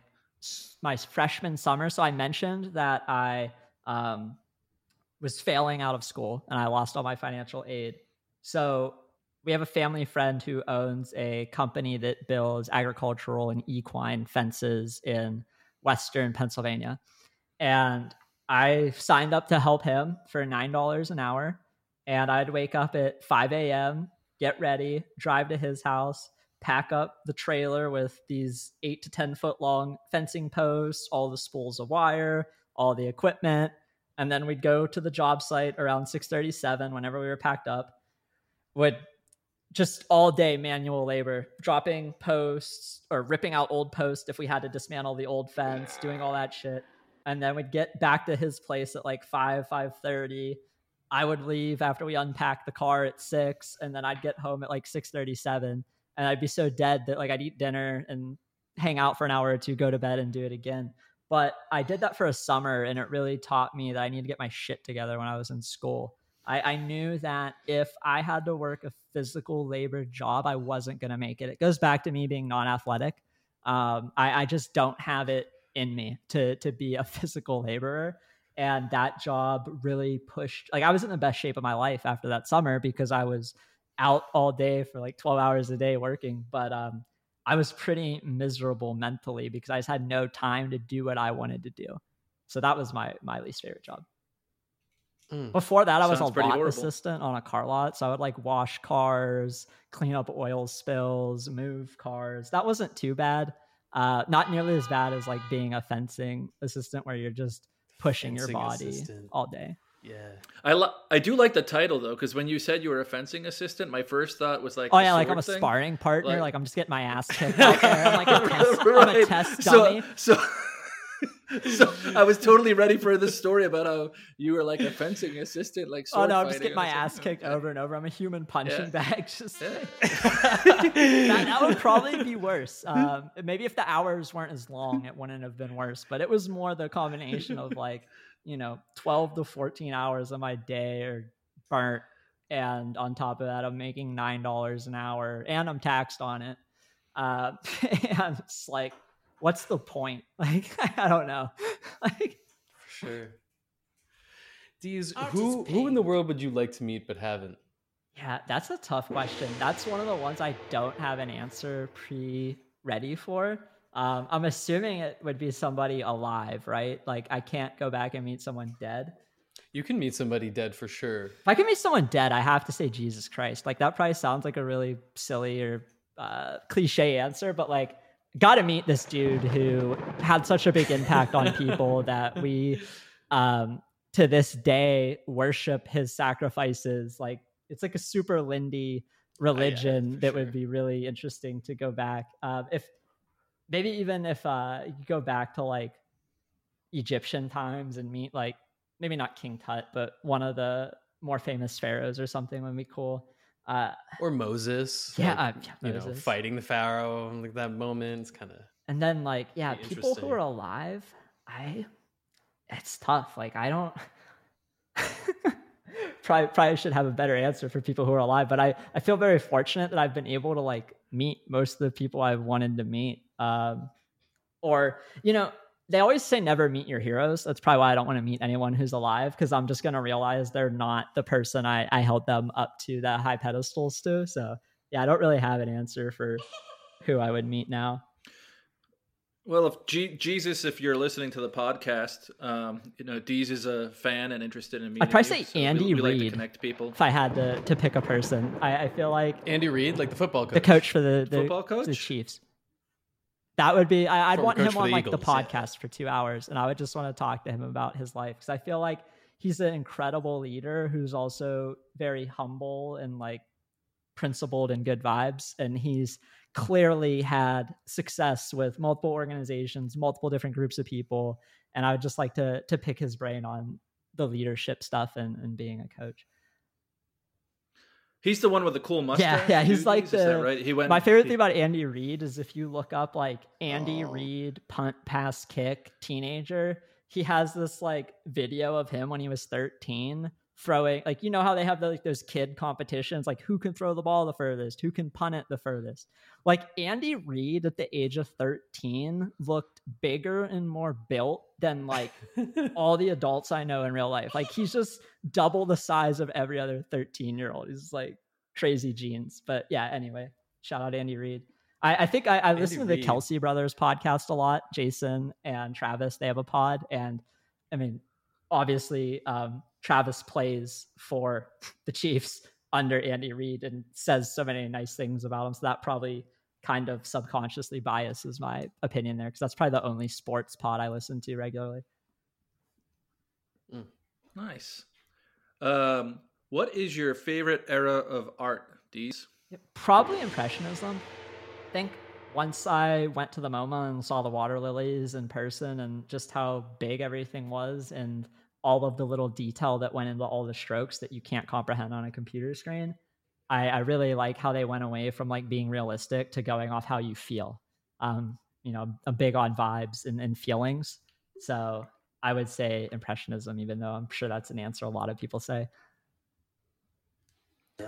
my freshman summer. So I mentioned that I um, was failing out of school and I lost all my financial aid. So we have a family friend who owns a company that builds agricultural and equine fences in Western Pennsylvania, and I signed up to help him for nine dollars an hour. And I'd wake up at 5 a.m., get ready, drive to his house, pack up the trailer with these eight to 10 foot long fencing posts, all the spools of wire, all the equipment. And then we'd go to the job site around 637 whenever we were packed up. Would just all day manual labor, dropping posts or ripping out old posts if we had to dismantle the old fence, doing all that shit. And then we'd get back to his place at like 5, 5.30. I would leave after we unpacked the car at 6, and then I'd get home at like 6.37. And I'd be so dead that like I'd eat dinner and hang out for an hour or two, go to bed and do it again. But I did that for a summer, and it really taught me that I need to get my shit together when I was in school. I, I knew that if I had to work a physical labor job, I wasn't going to make it. It goes back to me being non athletic. Um, I, I just don't have it in me to, to be a physical laborer. And that job really pushed, like, I was in the best shape of my life after that summer because I was out all day for like 12 hours a day working. But um, I was pretty miserable mentally because I just had no time to do what I wanted to do. So that was my, my least favorite job. Mm. Before that, I was a Sounds lot horrible. assistant on a car lot. So I would like wash cars, clean up oil spills, move cars. That wasn't too bad. Uh, not nearly as bad as like being a fencing assistant where you're just pushing Fencing your body assistant. all day. Yeah. I li- I do like the title though because when you said you were a fencing assistant, my first thought was like, Oh yeah, like I'm a thing. sparring partner. Like, Like- I'm just getting my ass kicked out there. I'm like a test, I'm a test dummy. So, so, I was totally ready for this story about how you were like a fencing assistant, like Oh no, I'm just getting my ass kicked over and over. I'm a human punching Yeah. bag. Just Yeah. that, that would probably be worse. Um, maybe if the hours weren't as long, it wouldn't have been worse. But it was more the combination of like, you know, 12 to 14 hours of my day are burnt. And on top of that, I'm making $9 an hour and I'm taxed on it. Uh, and it's like, what's the point? Like, I don't know. like, sure. Deeze, who who in the world would you like to meet but haven't? Yeah, that's a tough question. That's one of the ones I don't have an answer pre ready for. Um, I'm assuming it would be somebody alive, right? Like I can't go back and meet someone dead. You can meet somebody dead for sure. If I can meet someone dead, I have to say Jesus Christ. Like that probably sounds like a really silly or uh, cliche answer, but like, got to meet this dude who had such a big impact on people that we, um, to this day, worship his sacrifices. Like it's like a super Lindy religion oh, yeah, that sure. would be really interesting to go back. Um, if maybe even if uh, you go back to like Egyptian times and meet like maybe not King Tut, but one of the more famous pharaohs or something would be cool. Uh, or Moses. Yeah, like, uh, yeah you Moses. know, fighting the pharaoh, like that moment. It's kind of. And then, like, yeah, people who are alive, I, it's tough. Like, I don't. probably probably should have a better answer for people who are alive, but I I feel very fortunate that I've been able to like meet most of the people I've wanted to meet. Um, or you know, they always say never meet your heroes. That's probably why I don't want to meet anyone who's alive because I'm just going to realize they're not the person I, I held them up to that high pedestals to. So, yeah, I don't really have an answer for who I would meet now. Well, if G- Jesus, if you're listening to the podcast, um, you know, Deeze is a fan and interested in meeting. I'd probably you, say so Andy we, we Reid. Like to connect people. If I had to, to pick a person, I, I feel like Andy Reid, like the football coach, the coach for the, the football coach, the Chiefs. That would be. I, would want him on like Eagles, the podcast yeah. for two hours, and I would just want to talk to him about his life because I feel like he's an incredible leader who's also very humble and like principled and good vibes, and he's clearly had success with multiple organizations, multiple different groups of people, and I would just like to to pick his brain on the leadership stuff and, and being a coach. He's the one with the cool mustache. Yeah, yeah. He's like the right. He went. My favorite he, thing about Andy Reid is if you look up like Andy oh. Reid punt pass kick teenager, he has this like video of him when he was 13 throwing like you know how they have the, like those kid competitions like who can throw the ball the furthest who can punt it the furthest? Like andy reid at the age of 13 looked bigger and more built than like all the adults i know in real life. Like he's just double the size of every other 13 year old he's like crazy genes. But yeah anyway shout out andy reid. I, I think I, I listen to the Kelce brothers podcast a lot. Jason and Travis, they have a pod, and I mean, obviously, um, Travis plays for the Chiefs under Andy Reid and says so many nice things about him. So that probably kind of subconsciously biases my opinion there because that's probably the only sports pod I listen to regularly. Mm. Nice. Um, what is your favorite era of art, Deeze? Probably Impressionism. I think once I went to the MoMA and saw the water lilies in person and just how big everything was and all of the little detail that went into all the strokes that you can't comprehend on a computer screen. I, I really like how they went away from like being realistic to going off how you feel. Um, you know, I'm big on vibes and, and feelings. So I would say impressionism, even though I'm sure that's an answer a lot of people say.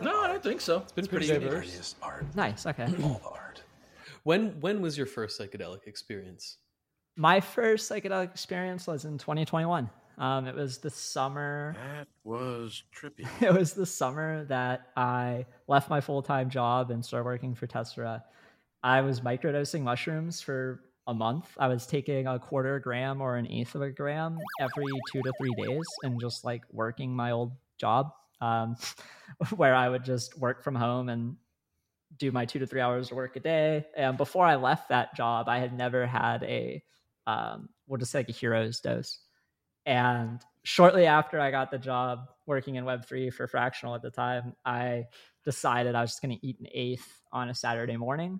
No, I don't think so. It's been it's pretty, pretty diverse. Art. Nice. Okay. All the art. When when was your first psychedelic experience? My first psychedelic experience was in 2021. Um, it was the summer. That was trippy. It was the summer that I left my full time job and started working for Tessera. I was microdosing mushrooms for a month. I was taking a quarter gram or an eighth of a gram every two to three days and just like working my old job um, where I would just work from home and do my two to three hours of work a day. And before I left that job, I had never had a, um, we'll just say like a hero's dose. And shortly after I got the job working in Web3 for Fractional at the time, I decided I was just going to eat an eighth on a Saturday morning.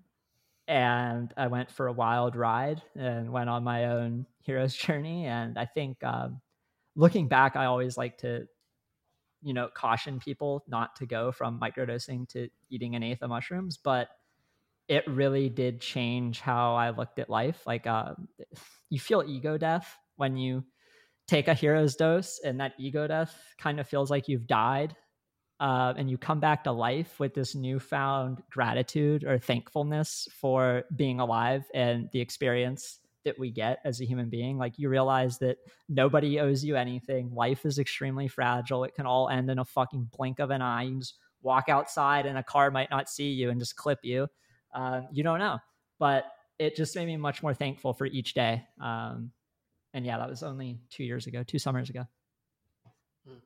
And I went for a wild ride and went on my own hero's journey. And I think um, looking back, I always like to, you know, caution people not to go from microdosing to eating an eighth of mushrooms. But it really did change how I looked at life. Like, uh, you feel ego death when you take a hero's dose and that ego death kind of feels like you've died uh, and you come back to life with this newfound gratitude or thankfulness for being alive and the experience that we get as a human being. Like you realize that nobody owes you anything. Life is extremely fragile. It can all end in a fucking blink of an eye. You just walk outside and a car might not see you and just clip you. Uh, you don't know. But it just made me much more thankful for each day. Um, and yeah, that was only two years ago, two summers ago. Hmm.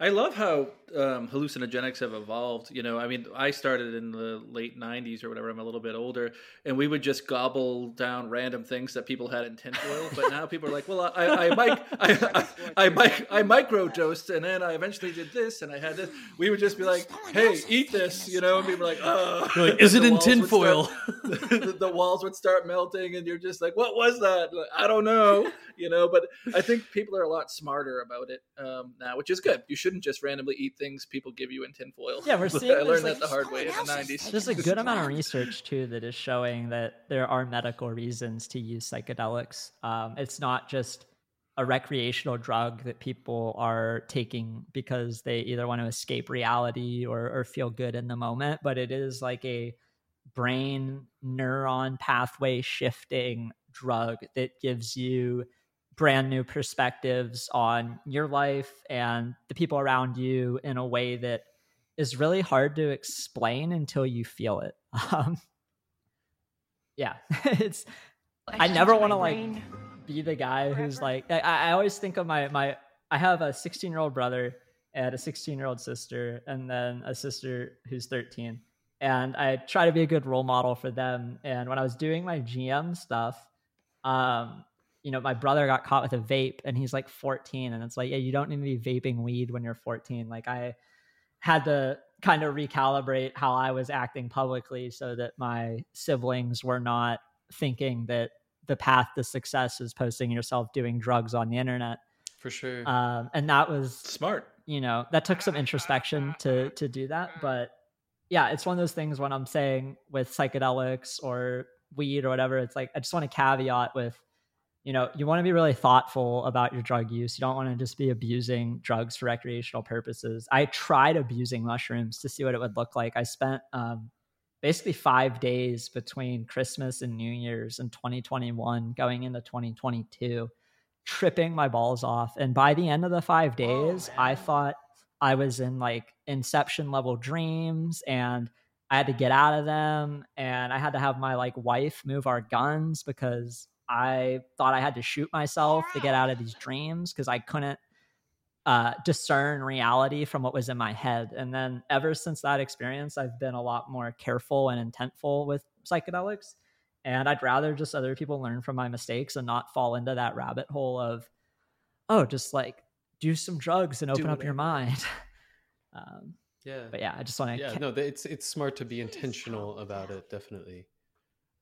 I love how um, hallucinogenics have evolved. You know, I mean, I started in the late '90s or whatever. I'm a little bit older, and we would just gobble down random things that people had in tinfoil. but now people are like, "Well, I, I, mic, I, I, I, mic, I microdosed, and then I eventually did this, and I had this." We would just be like, "Hey, eat this," you know, and people were like, "Oh, like, is it in tinfoil?" the, the walls would start melting, and you're just like, "What was that?" Like, I don't know, you know. But I think people are a lot smarter about it um, now, which is good. You shouldn't just randomly eat things people give you in tinfoil. Yeah, we're seeing. I learned like, that the hard way in the '90s. There's a good amount of research too that is showing that there are medical reasons to use psychedelics. Um, it's not just a recreational drug that people are taking because they either want to escape reality or, or feel good in the moment, but it is like a brain neuron pathway shifting drug that gives you brand new perspectives on your life and the people around you in a way that is really hard to explain until you feel it. Um, yeah, it's. I, I never want to like be the guy who's like. I, I always think of my my. I have a 16 year old brother and a 16 year old sister, and then a sister who's 13. And I try to be a good role model for them. And when I was doing my GM stuff, um, you know, my brother got caught with a vape and he's like 14. And it's like, yeah, you don't need to be vaping weed when you're 14. Like, I had to kind of recalibrate how I was acting publicly so that my siblings were not thinking that the path to success is posting yourself doing drugs on the internet. For sure. Um, and that was smart. You know, that took some introspection to to do that. But yeah, it's one of those things when I'm saying with psychedelics or weed or whatever, it's like I just want to caveat with you know, you want to be really thoughtful about your drug use. You don't want to just be abusing drugs for recreational purposes. I tried abusing mushrooms to see what it would look like. I spent um, basically five days between Christmas and New Year's in 2021, going into 2022, tripping my balls off. And by the end of the five days, oh, I thought I was in like inception level dreams and I had to get out of them. And I had to have my like wife move our guns because I thought I had to shoot myself to get out of these dreams because I couldn't uh, discern reality from what was in my head. And then ever since that experience, I've been a lot more careful and intentful with psychedelics. And I'd rather just other people learn from my mistakes and not fall into that rabbit hole of, oh, just like do some drugs and open up your mind. um, yeah. But yeah, I just want to. Yeah, ca- no, it's it's smart to be intentional about it. Definitely.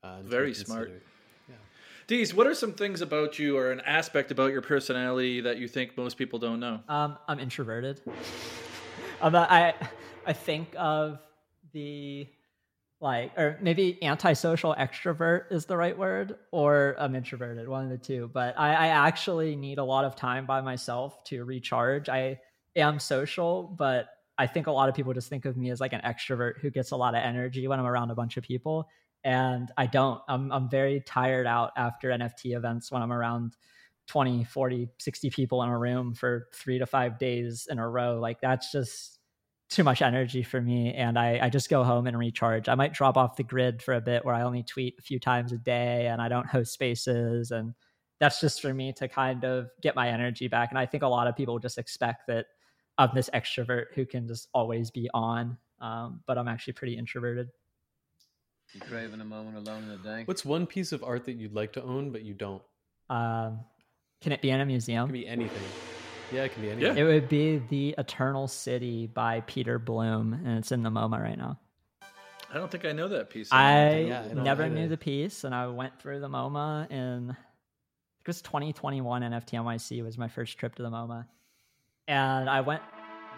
Uh, Very smart. Deeze, what are some things about you or an aspect about your personality that you think most people don't know? Um, I'm introverted. um, I I think of the like or maybe antisocial extrovert is the right word or i'm introverted one of the two but I, I actually need a lot of time by myself to recharge i am social but i think a lot of people just think of me as like an extrovert who gets a lot of energy when i'm around a bunch of people and I don't. I'm I'm very tired out after NFT events when I'm around 20, 40, 60 people in a room for 3 to 5 days in a row. Like that's just too much energy for me and I, I just go home and recharge. I might drop off the grid for a bit where I only tweet a few times a day and I don't host spaces and that's just for me to kind of get my energy back. And I think a lot of people just expect that I'm this extrovert who can just always be on. Um, but I'm actually pretty introverted. You craving a moment alone in the dank? What's one piece of art that you'd like to own but you don't? Um, can it be in a museum? It can be anything. Yeah, it can be anything. It would be the Eternal City by Peter Blume, and it's in the MoMA right now. I don't think I know that piece. I yeah, never knew the piece, and I went through the MoMA in it was 2021 NFT NYC was my first trip to the MoMA, and I went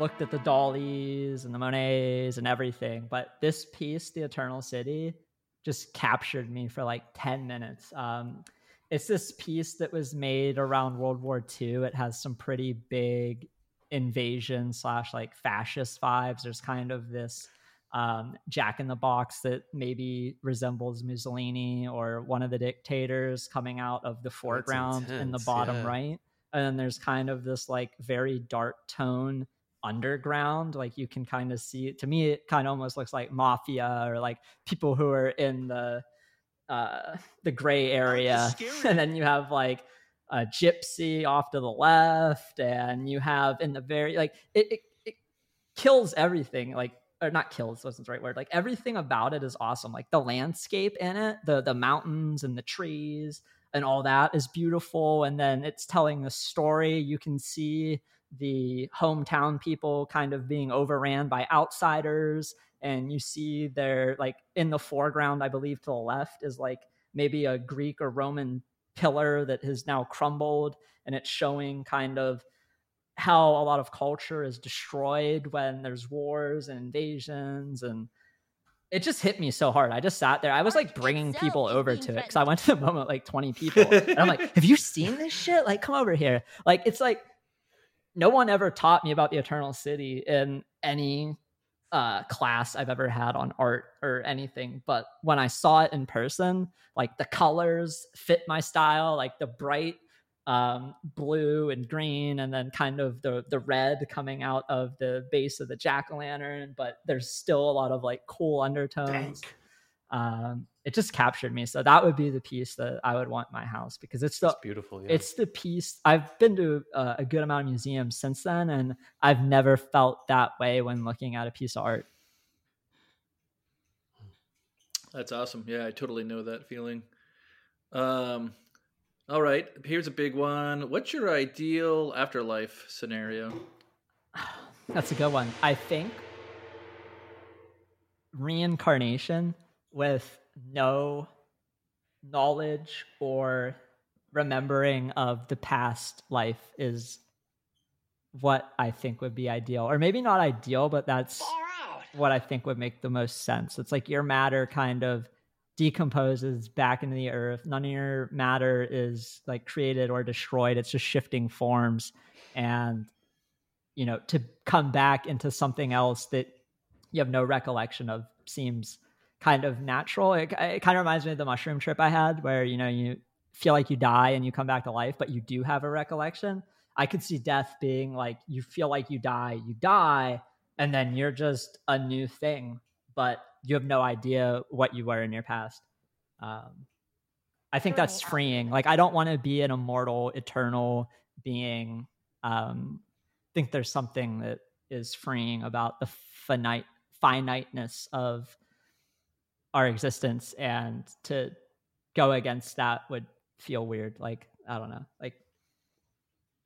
looked at the Dalís and the Monets and everything. But this piece, The Eternal City, just captured me for like 10 minutes. Um, it's this piece that was made around World War II. It has some pretty big invasion slash like fascist vibes. There's kind of this um, Jack in the Box that maybe resembles Mussolini or one of the dictators coming out of the foreground in the bottom yeah. right. And then there's kind of this like very dark tone underground. Like you can kind of see to me, it kind of almost looks like mafia or like people who are in the uh the gray area. And then you have like a gypsy off to the left, and you have in the very like it, it, it kills everything. Like or not kills wasn't the right word. Like everything about it is awesome. Like the landscape in it, the the mountains and the trees and all that is beautiful. And then it's telling the story. You can see the hometown people kind of being overran by outsiders. And you see they're like in the foreground, I believe to the left is like maybe a Greek or Roman pillar that has now crumbled. And it's showing kind of how a lot of culture is destroyed when there's wars and invasions and it just hit me so hard. I just sat there. I was like bringing people over to it because I went to the moment like 20 people. and I'm like, have you seen this shit? Like, come over here. Like, it's like no one ever taught me about the Eternal City in any uh, class I've ever had on art or anything. But when I saw it in person, like the colors fit my style, like the bright um, blue and green, and then kind of the the red coming out of the base of the jack o' lantern. But there's still a lot of like cool undertones. Um, it just captured me. So that would be the piece that I would want in my house because it's the It's beautiful. Yeah. it's the piece I've been to uh, a good amount of museums since then, and I've never felt that way when looking at a piece of art. That's awesome. Yeah, I totally know that feeling. Um, all right, here's a big one. What's your ideal afterlife scenario? That's a good one. I think reincarnation with no knowledge or remembering of the past life is what I think would be ideal. Or maybe not ideal, but that's what I think would make the most sense. It's like your matter kind of decomposes back into the earth. None of your matter is like created or destroyed. It's just shifting forms. And, you know, to come back into something else that you have no recollection of seems kind of natural. It, it kind of reminds me of the mushroom trip I had where, you know, you feel like you die and you come back to life, but you do have a recollection. I could see death being like you feel like you die, you die, and then you're just a new thing, but you have no idea what you were in your past. Um, I think that's freeing. Like I don't want to be an immortal, eternal being. Um, I think there's something that is freeing about the finite finiteness of our existence, and to go against that would feel weird. Like I don't know, like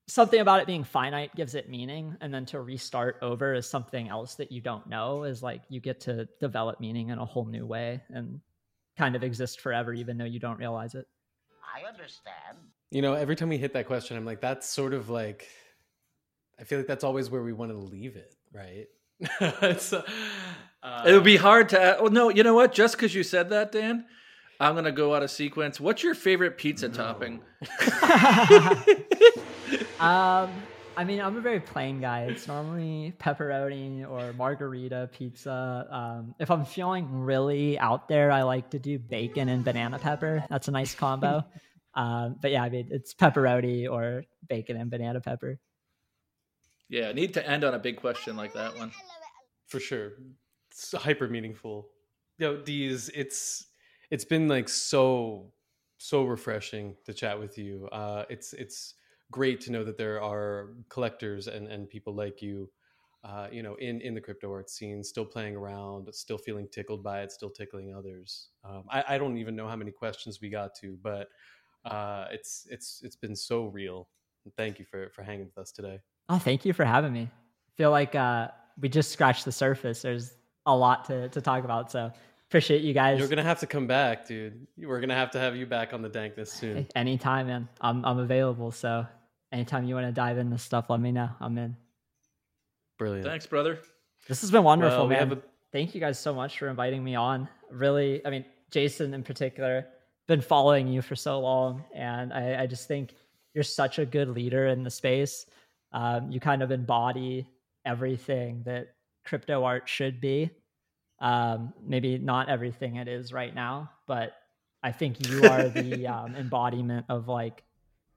something about it being finite gives it meaning and then to restart over is something else that you don't know is like you get to develop meaning in a whole new way and kind of exist forever even though you don't realize it I understand. You know, every time we hit that question, I'm like, that's sort of like, I feel like that's always where we want to leave it, right? it's, uh, it would be hard to. Oh no, you know what? Just because you said that, Dan, I'm gonna go out of sequence. What's your favorite pizza topping? um i mean i'm a very plain guy it's normally pepperoni or margarita pizza um if i'm feeling really out there i like to do bacon and banana pepper that's a nice combo um but yeah i mean it's pepperoni or bacon and banana pepper Yeah, need to end on a big question like that one. for sure. It's hyper meaningful. Yo, Deeze, it's it's been like so so refreshing to chat with you. Uh, it's it's great to know that there are collectors and and people like you, uh, you know, in in the crypto art scene, still playing around, still feeling tickled by it, still tickling others. Um, I, I don't even know how many questions we got to, but uh, it's it's it's been so real. Thank you for for hanging with us today. Oh thank you for having me feel like uh we just scratched the surface there's a lot to to talk about so appreciate you guys You're gonna have to come back, dude. We're gonna have to have you back on the dankness soon. anytime man i'm i'm available so anytime you want to dive into stuff let me know i'm in Brilliant. Thanks, brother. This has been wonderful, Well, we man. have a- Thank you guys so much for inviting me on. Really, I mean, Jason in particular, been following you for so long, and I, I just think you're such a good leader in the space. Um, you kind of embody everything that crypto art should be, Um, maybe not everything it is right now, but I think you are the um, embodiment of like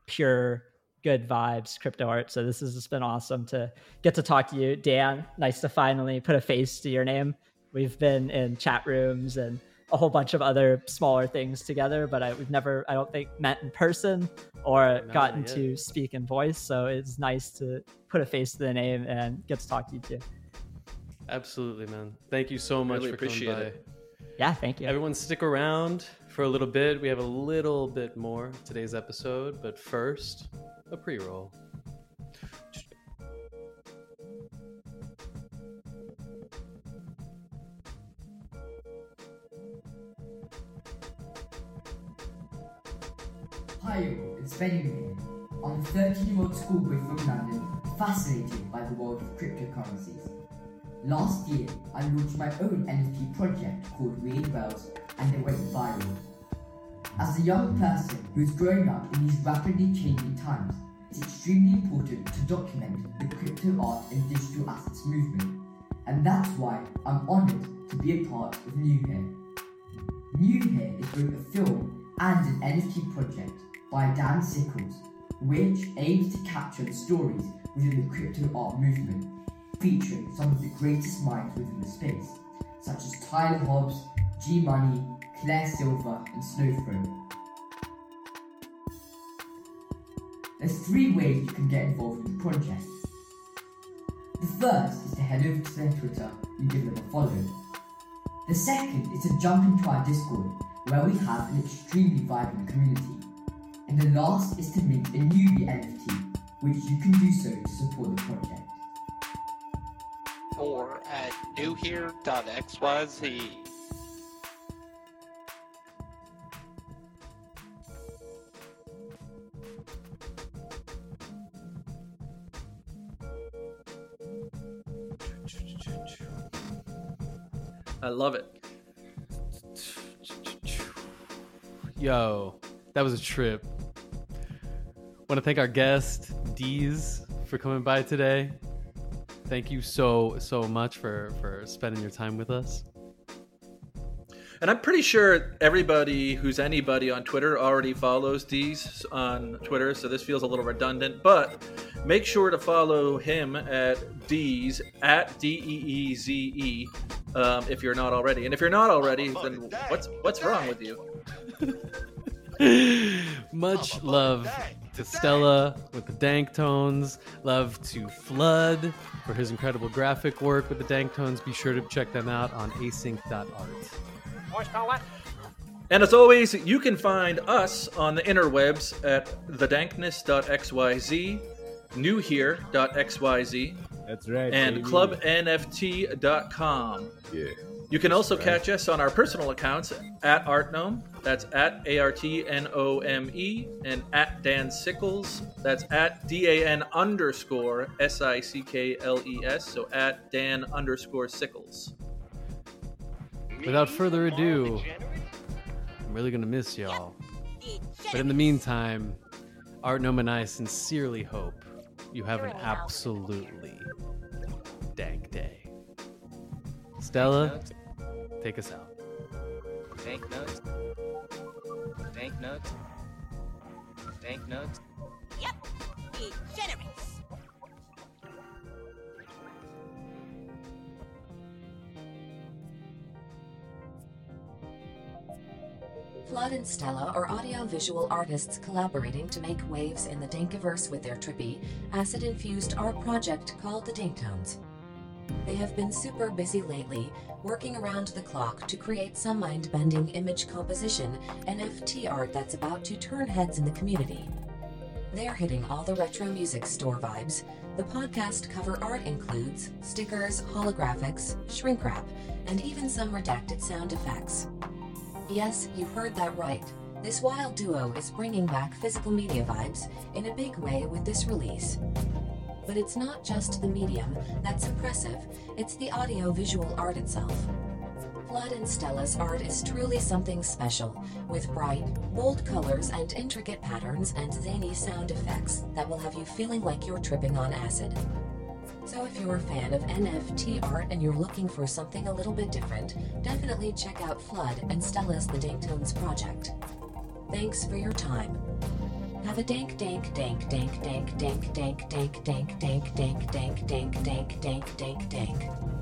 pure good vibes crypto art. So this has just been awesome to get to talk to you, Dan. Nice to finally put a face to your name. We've been in chat rooms and a whole bunch of other smaller things together, but I, we've never, I don't think, met in person or No, gotten yet. to speak in voice. So it's nice to put a face to the name and get to talk to you too. Absolutely, man. Thank you so much Really for coming appreciate by. it. Yeah, thank you. Everyone, stick around for a little bit. We have a little bit more today's episode, but first, a pre-roll. Hi, here. I'm a 13 year old schoolboy from London, fascinated by the world of cryptocurrencies. Last year, I launched my own NFT project called Weird Wells, and it went viral. As a young person who's growing up in these rapidly changing times, it's extremely important to document the crypto art and digital assets movement, and that's why I'm honoured to be a part of New Here. New Here is both a film and an NFT project by Dan Sickles, which aims to capture the stories within the crypto art movement, featuring some of the greatest minds within the space, such as Tyler Hobbs, G Money, Claire Silver, and Snowfro. There's three ways you can get involved with the project. The first is to head over to their Twitter and give them a follow. The second is to jump into our Discord, where we have an extremely vibrant community. And the last is to mint a newbie NFT, which you can do so to support the project. or at newhere.xyz. I love it. Yo, that was a trip. Want to thank our guest, Deeze, for coming by today. Thank you so, so much for, for spending your time with us. And I'm pretty sure everybody who's anybody on Twitter already follows Deeze on Twitter, so this feels a little redundant. But make sure to follow him at Deeze at D E E Z E um, if you're not already. And if you're not already, then what's what's wrong with you? Much love to Stella with the Danktones. Love to Flood for his incredible graphic work with the Danktones. Be sure to check them out on async.art. And as always, you can find us on the interwebs at thedankness.xyz, newhere.xyz, That's right. and baby. clubnft.com. Yeah. You can also right. catch us on our personal accounts at Artnome, that's at A R T N O M E, and at Dan Sickles, that's at D A N underscore S I C K L E S, so at Dan underscore Sickles. Without further ado, I'm really going to miss y'all. But in the meantime, Artnome and I sincerely hope you have an absolutely dank day. Stella, take us out. Banknotes. Banknotes. Banknotes. Yep. Be generous. Flood and Stella are audio-visual artists collaborating to make waves in the Dankiverse with their trippy, acid-infused art project called the Danktones. They have been super busy lately, working around the clock to create some mind-bending image composition NFT art that's about to turn heads in the community. They're hitting all the retro music store vibes. The podcast cover art includes stickers, holographics, shrink wrap, and even some redacted sound effects. Yes, you heard that right. This wild duo is bringing back physical media vibes in a big way with this release. But it's not just the medium that's impressive, it's the audio visual art itself. Flood and Stella's art is truly something special, with bright, bold colors and intricate patterns and zany sound effects that will have you feeling like you're tripping on acid. So if you're a fan of NFT art and you're looking for something a little bit different, definitely check out Flood and Stella's The Danktones project. Thanks for your time. Have a dank dank dank dank dank dank dank dank dank dank dank dank dank dank dank dank dank.